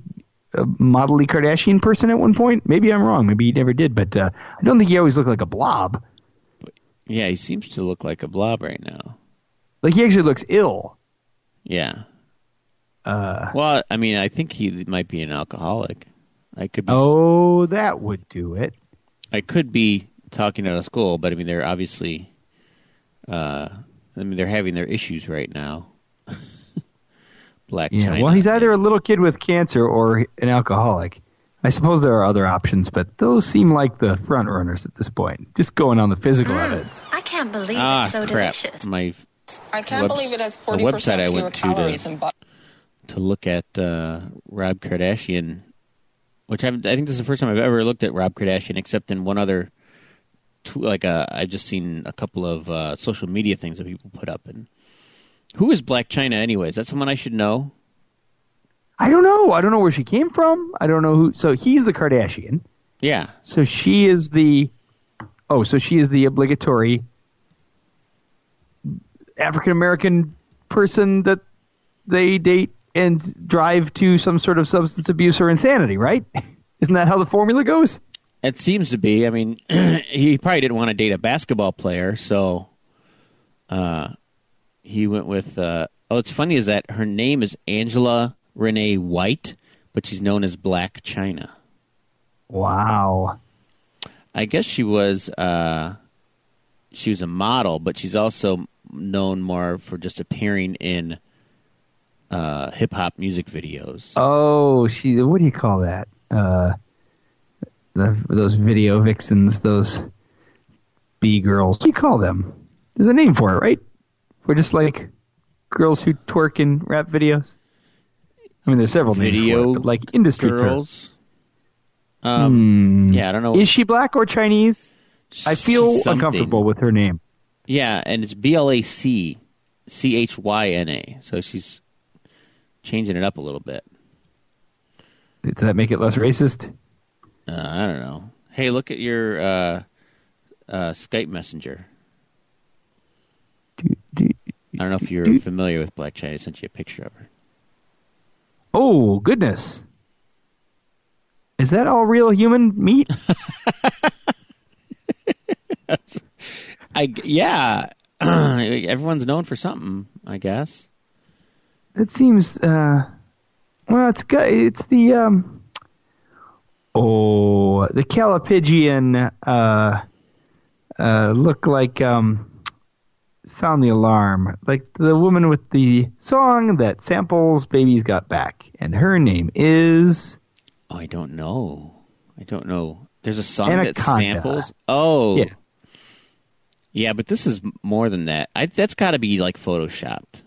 a modelly Kardashian person at one point? Maybe I'm wrong. Maybe he never did, but uh, I don't think he always looked like a blob. Yeah, he seems to look like a blob right now. Like he actually looks ill. Yeah. Uh, Well, I mean, I think he might be an alcoholic. I could be. oh, that would do it. I could be talking out of school, but I mean, they're obviously. Uh, I mean, they're having their issues right now. Black Yeah, China. well, he's either a little kid with cancer or an alcoholic. I suppose there are other options, but those seem like the front runners at this point. Just going on the physical evidence. I can't believe ah it's so crap. delicious. My I can't webs- believe it has 40% website I fewer went to calories to- than butter. to look at uh, Rob Kardashian, which I've, I think this is the first time I've ever looked at Rob Kardashian, except in one other. Tw- like uh, I've just seen a couple of uh, social media things that people put up. And who is Blac Chyna, anyways? That's someone I should know. I don't know. I don't know where she came from. I don't know who. So he's the Kardashian. Yeah, So she is the. Oh, so she is the obligatory African American person that they date and drive to some sort of substance abuse or insanity, right? Isn't that how the formula goes? it seems to be. I mean, he probably didn't want to date a basketball player, so uh, he went with. Uh, oh, it's funny is that her name is Angela Renee White, but she's known as Blac Chyna. Wow. I guess she was uh, she was a model, but she's also known more for just appearing in uh, hip hop music videos. Oh, she. What do you call that? Uh, the, those video vixens, those B girls. What do you call them? There's a name for it, right? We're just like girls who twerk in rap videos. I mean, there's several names for it, like industry. Girls. Um, Yeah, I don't know. Is she black or Chinese? I feel Something. uncomfortable with her name. Yeah, and it's B L A C C H Y N A. So she's changing it up a little bit. Does that make it less racist? Uh, I don't know. Hey, look at your uh, uh, Skype messenger. I don't know if you're familiar with Blac Chyna. I sent you a picture of her. Oh goodness! Is that all real human meat? I yeah. Everyone's known for something, I guess. It seems. Uh, Well, it's got it's the um. Oh, the callipygian uh, uh, look like um. Sound the alarm, like the woman with the song that samples "Baby's Got Back," and her name is Oh, I don't know. I don't know. There's a song Anaconda. that samples. Oh, Yeah. Yeah, but this is more than that. I, that's got to be like photoshopped.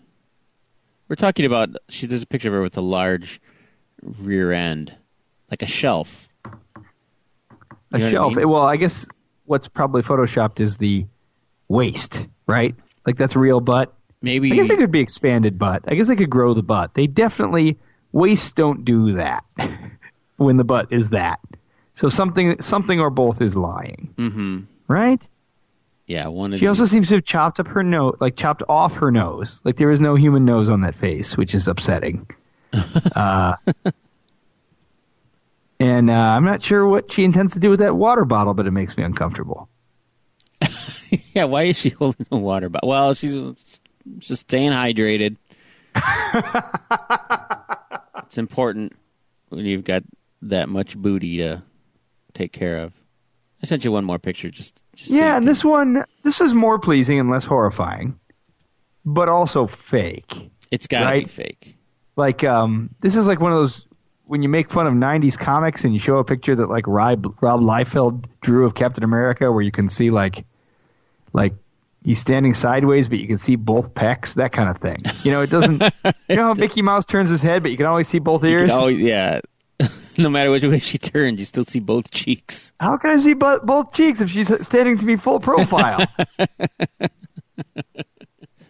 We're talking about. She, there's a picture of her with a large rear end, like a shelf. a You know what I shelf. mean? Well, I guess what's probably photoshopped is the waist, right? Like that's a real butt. Maybe. I guess it could be expanded butt. I guess they could grow the butt. They definitely waist don't do that when the butt is that. So something something or both is lying, hmm right? Yeah, one She also seems to have chopped up her nose, like chopped off her nose. Like there is no human nose on that face, which is upsetting. uh, and uh, I'm not sure what she intends to do with that water bottle, but it makes me uncomfortable. Yeah, why is she holding a water bottle? Well, she's just staying hydrated. it's important when you've got that much booty to take care of. I sent you one more picture. Just, just so Yeah, and this one, this is more pleasing and less horrifying, but also fake. it's got to be fake. Like, um, this is like one of those when you make fun of '90s comics and you show a picture that like Rob, Rob Liefeld drew of Captain America, where you can see like, like he's standing sideways, but you can see both pecs, that kind of thing. You know, it doesn't. you know how Mickey Mouse turns his head, but you can always see both ears. always- yeah. no matter which way she turns, you still see both cheeks. How can I see bo- both cheeks if she's standing to me full profile?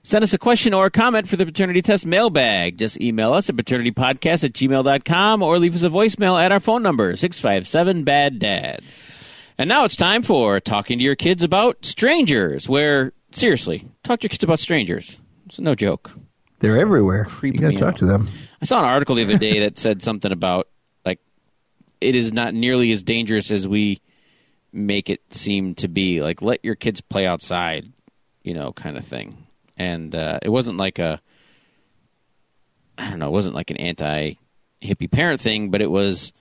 Send us a question or a comment for the paternity test mailbag. Just email us at paternitypodcast at gmail.com or leave us a voicemail at our phone number, 657 Bad Dads. And now it's time for talking to your kids about strangers, where, seriously, talk to your kids about strangers. It's no joke. They're everywhere. Creep you gotta talk out. to them. I saw an article the other day that said something about, like, it is not nearly as dangerous as we make it seem to be. Like, let your kids play outside, you know, kind of thing. And uh, it wasn't like a, I don't know, it wasn't like an anti hippie parent thing, but it was,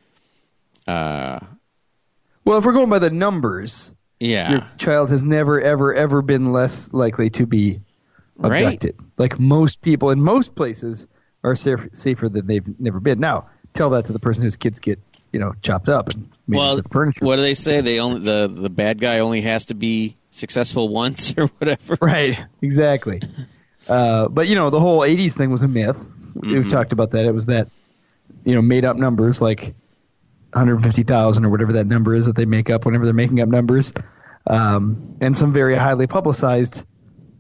uh, Well, if we're going by the numbers, yeah. your child has never, ever, ever been less likely to be Right. abducted. Like most people in most places are safe, safer than they've never been. Now, tell that to the person whose kids get, you know, chopped up and made well, into furniture. what do they say? They only the the bad guy only has to be successful once or whatever. Right, exactly. uh, but you know, the whole '80s thing was a myth. We've talked about that. It was that you know made up numbers like 150,000 or whatever that number is that they make up whenever they're making up numbers, um, and some very highly publicized,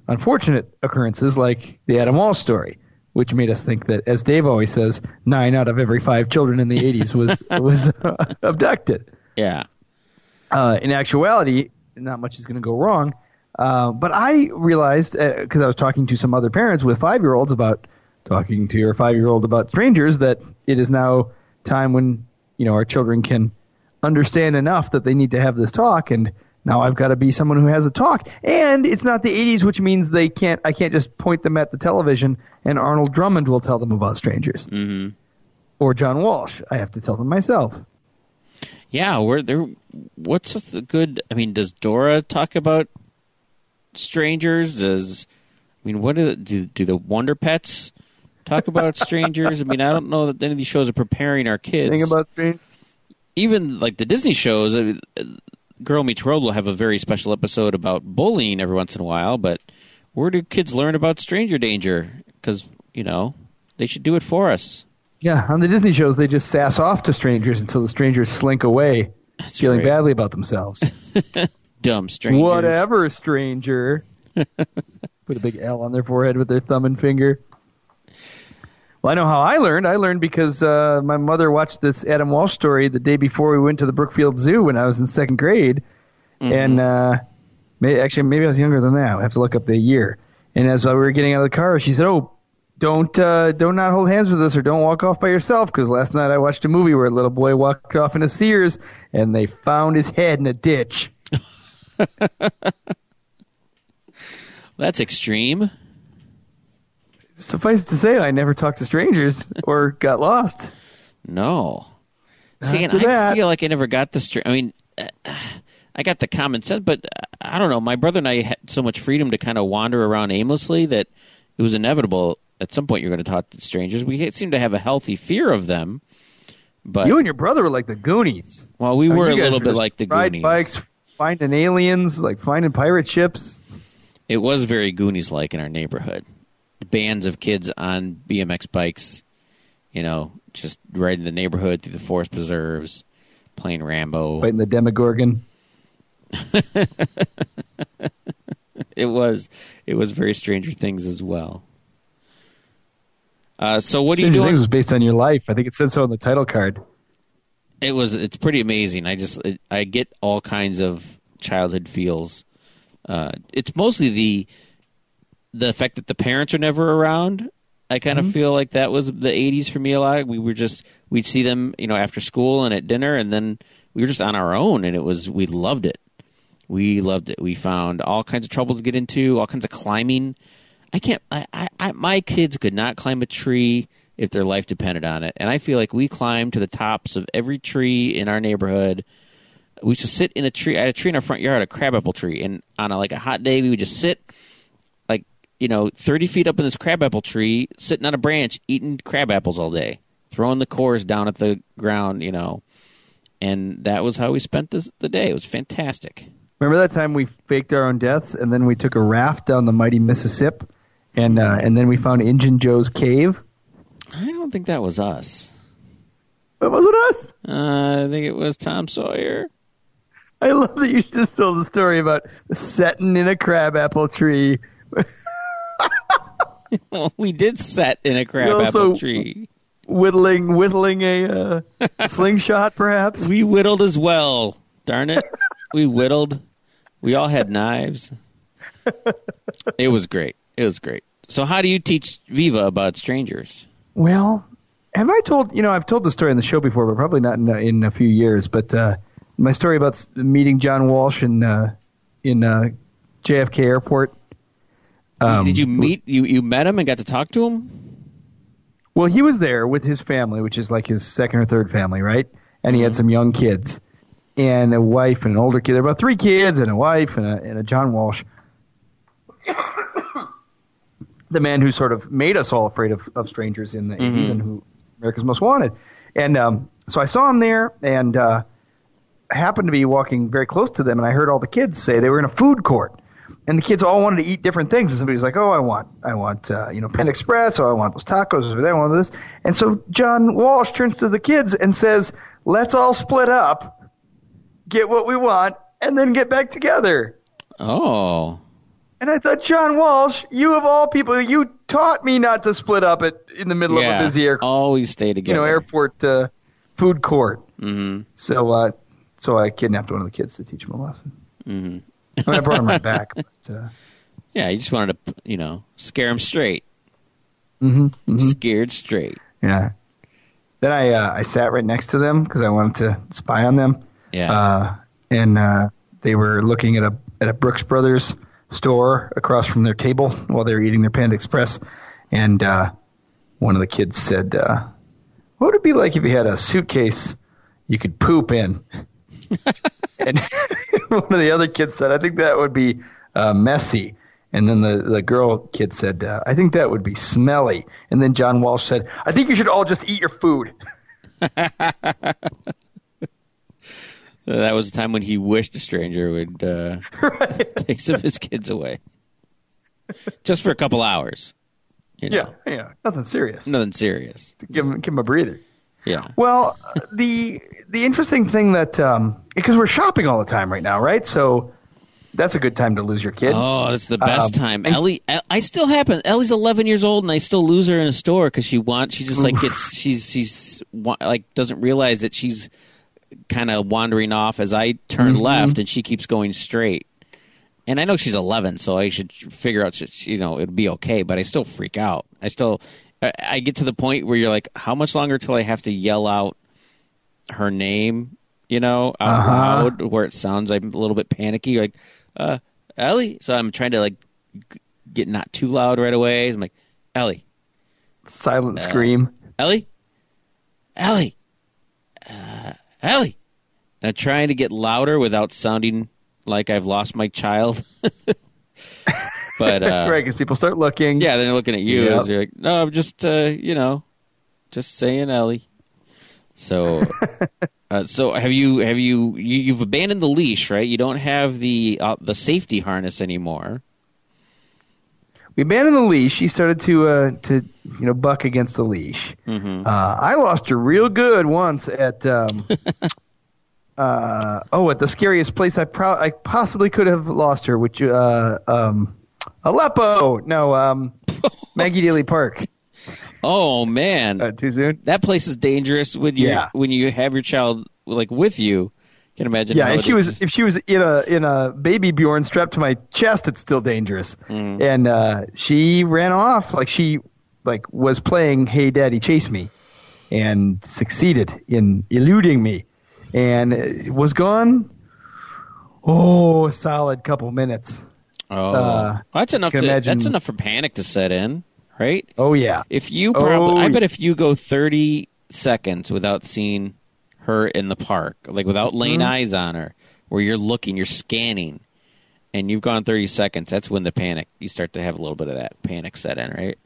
unfortunate occurrences like the Adam Walsh story. Which made us think that, as Dave always says, nine out of every five children in the 80s was was abducted Yeah. uh, in actuality, not much is going to go wrong. Uh, but I realized because I was talking to some other parents with five year olds about talking to your five year old about strangers that it is now time when you know our children can understand enough that they need to have this talk and now I've got to be someone who has a talk and it's not the 80s which means they can't I can't just point them at the television and Arnold Drummond will tell them about strangers hmm or John Walsh I have to tell them myself Yeah, where there. What's the good? I mean, does Dora talk about strangers? Does I mean, what do do, do the Wonder Pets talk about strangers? I mean, I don't know that any of these shows are preparing our kids. Thing about strangers even like the Disney shows. uh, Girl Meets World will have a very special episode about bullying every once in a while, but where do kids learn about stranger danger? Because you know they should do it for us. Yeah, on the Disney shows, they just sass off to strangers until the strangers slink away, That's feeling right. badly about themselves. Dumb strangers. Whatever, stranger. Put a big L on their forehead with their thumb and finger. Well, I know how I learned. I learned because uh, my mother watched this Adam Walsh story the day before we went to the Brookfield Zoo when I was in second grade, and uh, may, actually maybe I was younger than that. I have to look up the year. And as we were getting out of the car, she said, "Oh, don't uh, don't not hold hands with us or don't walk off by yourself because last night I watched a movie where a little boy walked off in a Sears and they found his head in a ditch." That's Suffice to say, I never talked to strangers or got lost. No. See, and After I that- feel like I never got the. Str- I mean, uh, I got the common sense, but uh, I don't know. My brother and I had so much freedom to kind of wander around aimlessly that it was inevitable. At some point, you're going to talk to strangers. We seem to have a healthy fear of them, but You and your brother were like the Goonies. well, we I mean, were a little were bit like the ride Goonies. bikes, finding aliens, like finding pirate ships. It was very Goonies like in our neighborhood. Bands of kids on BMX bikes, you know, just riding the neighborhood through the forest preserves, playing Rambo. Fighting the Demogorgon. it was it was very Stranger Things as well. Uh, so what are you Stranger doing? Things was based on your life. I think it said so on the title card. It was it's pretty amazing. I just it, I get all kinds of childhood feels. Uh, it's mostly the the fact that the parents are never around. I kind of mm-hmm. feel like that was the '80s for me a lot. We were just we'd see them, you know, after school and at dinner, and then we were just on our own, and it was we loved it. We loved it. We found all kinds of trouble to get into, all kinds of climbing. I can't. I, I, I my kids could not climb a tree if their life depended on it, and I feel like we climbed to the tops of every tree in our neighborhood. We used to sit in a tree. I had a tree in our front yard, a crabapple tree, and on a, like a hot day, we would just sit, you know, thirty feet up in this crabapple tree, sitting on a branch, eating crab apples all day, throwing the cores down at the ground, you know, and that was how we spent this, the day. It was fantastic. Remember that time we faked our own deaths, and then we took a raft down the mighty Mississippi, and uh, and then we found Injun Joe's cave. I don't think that was us. But wasn't us? Uh, I think it was Tom Sawyer. I love that you just told the story about setting in a crabapple tree. Well, we did set in a crab also- apple tree. whittling whittling a uh, slingshot, perhaps. We whittled as well. Darn it. we whittled. We all had knives. It was great. It was great. So, how do you teach Viva about strangers? Well, have I told you know I've told the story on the show before, but probably not in, a- in a few years. But uh, my story about meeting John Walsh in uh, in uh, JFK Airport. Um, Did you meet you you met him and got to talk to him? Well, he was there with his family, which is like his second or third family, right? And he had some young kids and a wife and an older kid. There were about three kids and a wife and a, and a John Walsh. the man who sort of made us all afraid of, of strangers in the 80s and who America's Most Wanted. And um, so I saw him there and uh, happened to be walking very close to them, and I heard all the kids say they were in a food court. And the kids all wanted to eat different things. And somebody was like, "Oh, I want, I want, uh, you know, Pan Express. Oh, I want those tacos over there. I want this." And so John Walsh turns to the kids and says, "Let's all split up, get what we want, and then get back together." Oh, And I thought, John Walsh, you of all people, you taught me not to split up at in the middle yeah. of a busy airport. Always stay together. you know, airport uh, food court. Mm-hmm. So, uh, so I kidnapped one of the kids to teach him a lesson. Mm-hmm. I, mean, I brought him right back. But, uh, Yeah, you just wanted to, you know, scare him straight. Mm-hmm. Scared straight. Yeah. Then I uh, I sat right next to them because I wanted to spy on them. Yeah. Uh, and uh, they were looking at a at a Brooks Brothers store across from their table while they were eating their Panda Express. And uh, one of the kids said, uh, "What would it be like if you had a suitcase you could poop in?" and one of the other kids said, "I think that would be uh, messy." And then the, the girl kid said, uh, I think that would be smelly. And then John Walsh said, I think you should all just eat your food. that was a time when he wished a stranger would uh, take some of his kids away, just for a couple hours. You know, Yeah, yeah, nothing serious. nothing serious. Give him, give him a breather. Yeah. Well, the the interesting thing that um, because we're shopping all the time right now, right? So that's a good time to lose your kid. Oh, that's the best Um, time. Ellie, I- still happen. Ellie's 11 years old, and I still lose her in a store because she wants. She just like gets. She's she's like doesn't realize that she's kind of wandering off as I turn Mm-hmm. left, and she keeps going straight. And I know she's 11, so I should figure out. You know, it'd be okay, but I still freak out. I still. I, get to the point where you're like, how much longer till I have to yell out her name? You know, out Uh-huh. loud, where it sounds like a little bit panicky, like uh, Ellie. So I'm trying to like get not too loud right away. I'm like, Ellie, Silent scream. Ellie, Ellie, uh, Ellie. And I'm trying to get louder without sounding like I've lost my child. but uh, right, because people start looking. yeah, then they're looking at you. Yep. As you're like, no, I'm just, uh, you know, just saying Ellie. So, uh, so have you have you, you you've abandoned the leash, right? You don't have the uh, the safety harness anymore. We abandoned the leash. She started to uh, to you know buck against the leash. Mm-hmm. Uh, I lost her real good once at um, uh, oh at the scariest place I pro- I possibly could have lost her, which uh, um, Aleppo. No, um, Maggie Daley Park. Oh man, Uh, too soon. that place is dangerous when you Yeah. when you have your child like with you. Can imagine. Yeah, if she was if she was in a in a baby Bjorn strapped to my chest, it's still dangerous. Mm. And uh, she ran off like she like was playing Hey Daddy Chase Me, and succeeded in eluding me, and was gone. Oh, a solid couple minutes. Oh, uh, that's enough. To, imagine- That's enough for panic to set in, right? Oh yeah, If you probably, Oh, I bet if you go thirty seconds without seeing her in the park, like without laying Mm-hmm. eyes on her, where you're looking, you're scanning, and you've gone thirty seconds, that's when the panic. You start to have a little bit of that panic set in, right?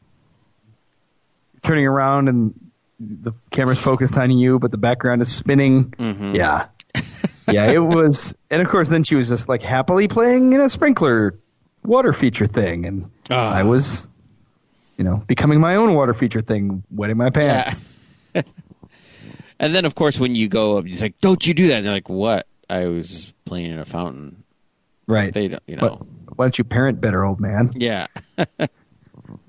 turning around and the camera's focused on you, but the background is spinning. Mhm. Yeah. yeah, it was. And of course, then she was just like happily playing in a sprinkler water feature thing. And Ah. I was, you know, becoming my own water feature thing, wetting my pants. And then, of course, when you go up, he's like, "Don't you do that?" And they're like, "What?" I was playing in a fountain. Right. They don't, you But know. why don't you parent better, old man? Yeah,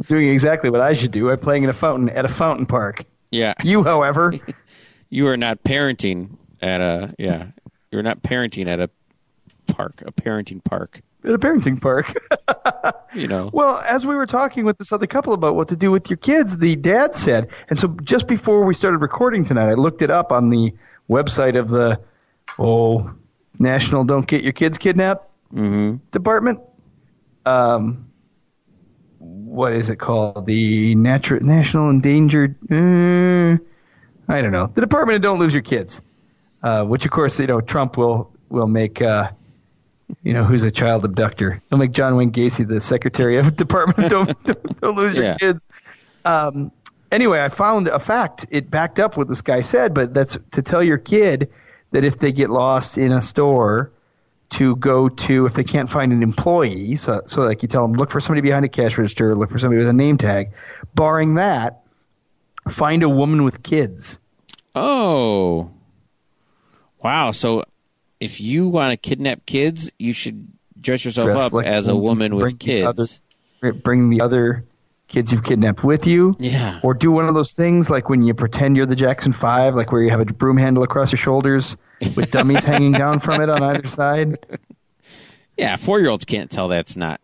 Doing exactly what I should do. I'm playing in a fountain at a fountain park. yeah. You, however, You are not parenting at a yeah. You're not parenting at a park, a parenting park. At a parenting park. You know. Well, as we were talking with this other couple about what to do with your kids, the dad said, and so just before we started recording tonight, I looked it up on the website of the oh National Don't Get Your Kids Kidnapped hmm Department. Um, what is it called? The Natu- National Endangered. Uh, I don't know. The Department of Don't Lose Your Kids, uh, which of course you know Trump will will make. Uh, you know who's a child abductor? He'll make John Wayne Gacy the Secretary of Department of Don't, don't, don't Lose Your Yeah. Kids. Um, anyway, I found a fact. It backed up what this guy said, but that's to tell your kid that if they get lost in a store, to go to if they can't find an employee. So, so like you tell them, look for somebody behind a cash register, look for somebody with a name tag. Barring that, find a woman with kids. Oh. Wow. So, if you want to kidnap kids, you should dress yourself Dress up like as a woman with the kids. other- Bring the other kids you've kidnapped with you. Yeah. Or do one of those things like when you pretend you're the Jackson Five, like where you have a broom handle across your shoulders with dummies hanging down from it on either side. Yeah. Four year olds can't tell that's not.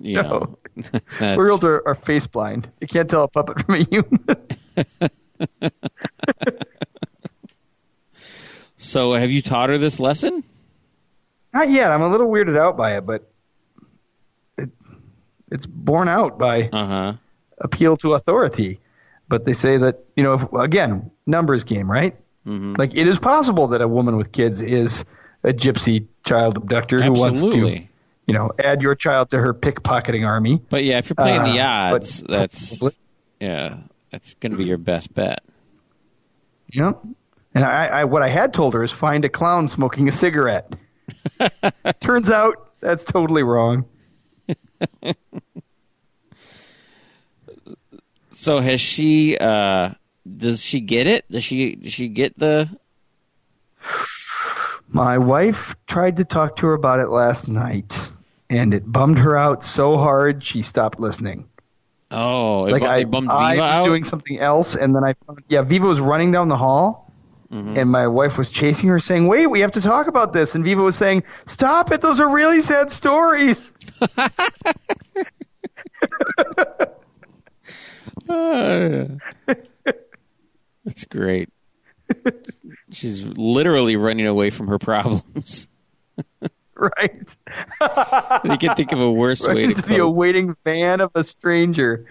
You No. know. Four year olds are, are face blind. You can't tell a puppet from a human. so, have you taught her this lesson? Not yet. I'm a little weirded out by it, but it, it's borne out by Uh huh. appeal to authority. But they say that you know, if, again, numbers game, right? Mm-hmm. Like it is possible that a woman with kids is a gypsy child abductor who wants to, you know, add your child to her pickpocketing army. But yeah, if you're playing the Uh, but- odds, that's yeah, that's going to be your best bet. Yep. And I, I, what I had told her is find a clown smoking a cigarette. Turns out that's totally wrong. So has she? uh Does she get it? Does she? Does she get the? My wife tried to talk to her about it last night, and it bummed her out so hard she stopped listening. Oh, it, like bu- I, I was out. doing something else, and then I, found, yeah, Viva was running down the hall, Mm-hmm. and my wife was chasing her, saying, "Wait, we have to talk about this." And Viva was saying, "Stop it! Those are really sad stories." That's great. She's literally running away from her problems. right, you can think of a worse right way to into the awaiting van of a stranger.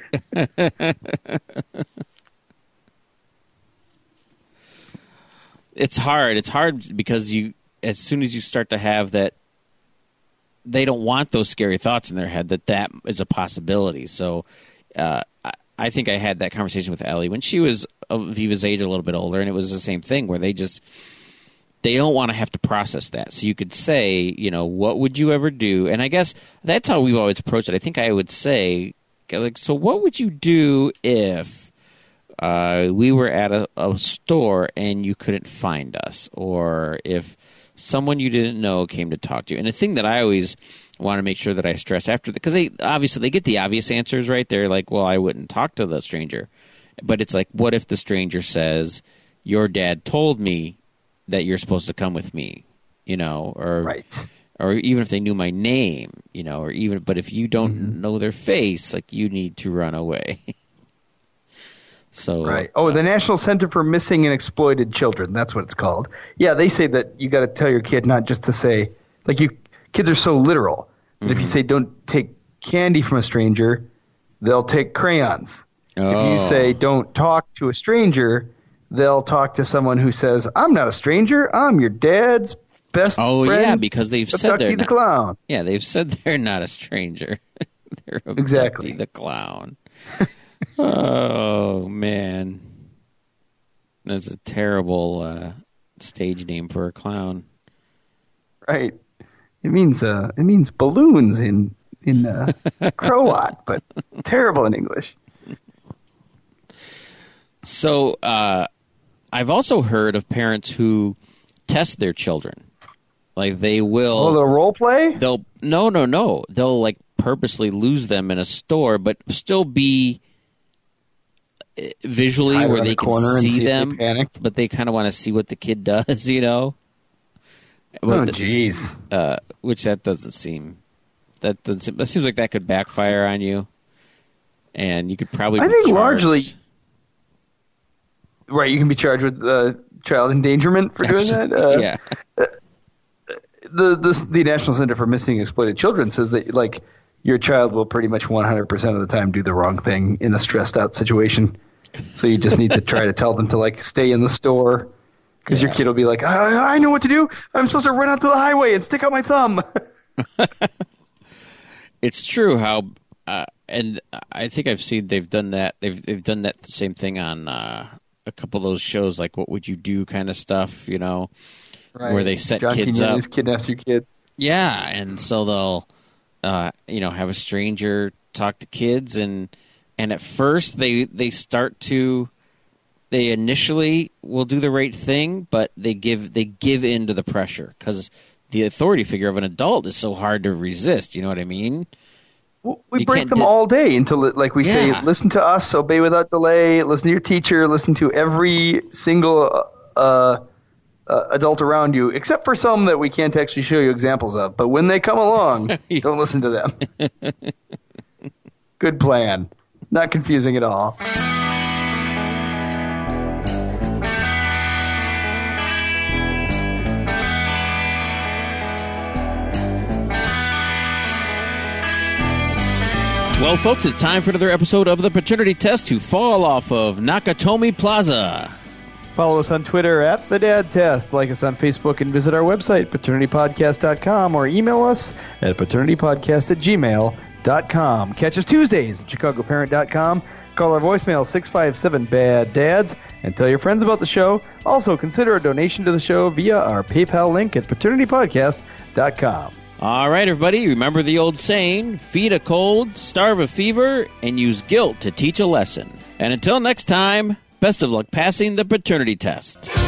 It's hard. It's hard because you as soon as you start to have that they don't want those scary thoughts in their head that that is a possibility. So uh, I, I think I had that conversation with Ellie when she was Viva's age, a little bit older, and it was the same thing where they just they don't want to have to process that. So you could say, you know, what would you ever do? And I guess that's how we've always approached it. I think I would say, like, so what would you do if uh, we were at a, a store and you couldn't find us, or if someone you didn't know came to talk to you? And the thing that I always want to make sure that I stress after because they obviously they get the obvious answers right. They're like, well, I wouldn't talk to the stranger, but it's like, what if the stranger says, your dad told me that you're supposed to come with me, you know, or Right. or even if they knew my name, you know, or even but if you don't Mm-hmm. know their face, like you need to run away. so Right. Oh, the National Center for Missing and Exploited Children. That's what it's called. Yeah, they say that you got to tell your kid not just to say, like, you kids are so literal that if you mm-hmm. say don't take candy from a stranger, they'll take crayons. Oh. If Oh. you say don't talk to a stranger, they'll talk to someone who says, I'm not a stranger. I'm your dad's best Oh friend. yeah, because they've said they're the not, clown. yeah they've said they're not a stranger. they're Exactly. The clown. oh man, that's a terrible uh, stage name for a clown. Right. It means uh, it means balloons in in uh, Croat, but terrible in English. So uh, I've also heard of parents who test their children. Like they will. Oh, the role play? they'll no no no they'll like purposely lose them in a store but still be visually Hide where they the can corner and see, see they them panic. but they kind of want to see what the kid does you know Oh, But the- jeez. uh, which that doesn't seem that doesn't seem, that seems like that could backfire on you and you could probably I think charged. largely- Right, you can be charged with uh, child endangerment for doing that. Uh, yeah The, the the National Center for Missing and Exploited Children says that like your child will pretty much 100% of the time do the wrong thing in a stressed out situation. So you just need to try to tell them to like stay in the store because your kid will be like, I, I know what to do. I'm supposed to run out to the highway and stick out my thumb. it's true how uh, and I think I've seen they've done that they've they've done that same thing on uh, a couple of those shows like what would you do kind of stuff you know where they set John kids Quinones up kidnaps your kids. yeah and so they'll uh, you know have a stranger talk to kids and and at first they they start to they initially will do the right thing but they give they give in to the pressure because the authority figure of an adult is so hard to resist you know what i mean Well, We You break them di- all day until, like we Yeah. say, listen to us, obey without delay, listen to your teacher, listen to every single uh, uh, adult around you, except for some that we can't actually show you examples of. But when they come along, don't listen to them. Good plan. Not confusing at all. Well, folks, it's time for another episode of the paternity test to fall off of Nakatomi Plaza. Follow us on Twitter at The Dad Test. Like us on Facebook and visit our website, paternitypodcast.com, or email us at paternitypodcast at gmail.com. Catch us Tuesdays at chicagoparent.com. Call our voicemail 657 Bad Dads and tell your friends about the show. Also, consider a donation to the show via our PayPal link at paternitypodcast.com. All right, everybody, remember the old saying feed a cold, starve a fever, and use guilt to teach a lesson. And until next time, best of luck passing the paternity test.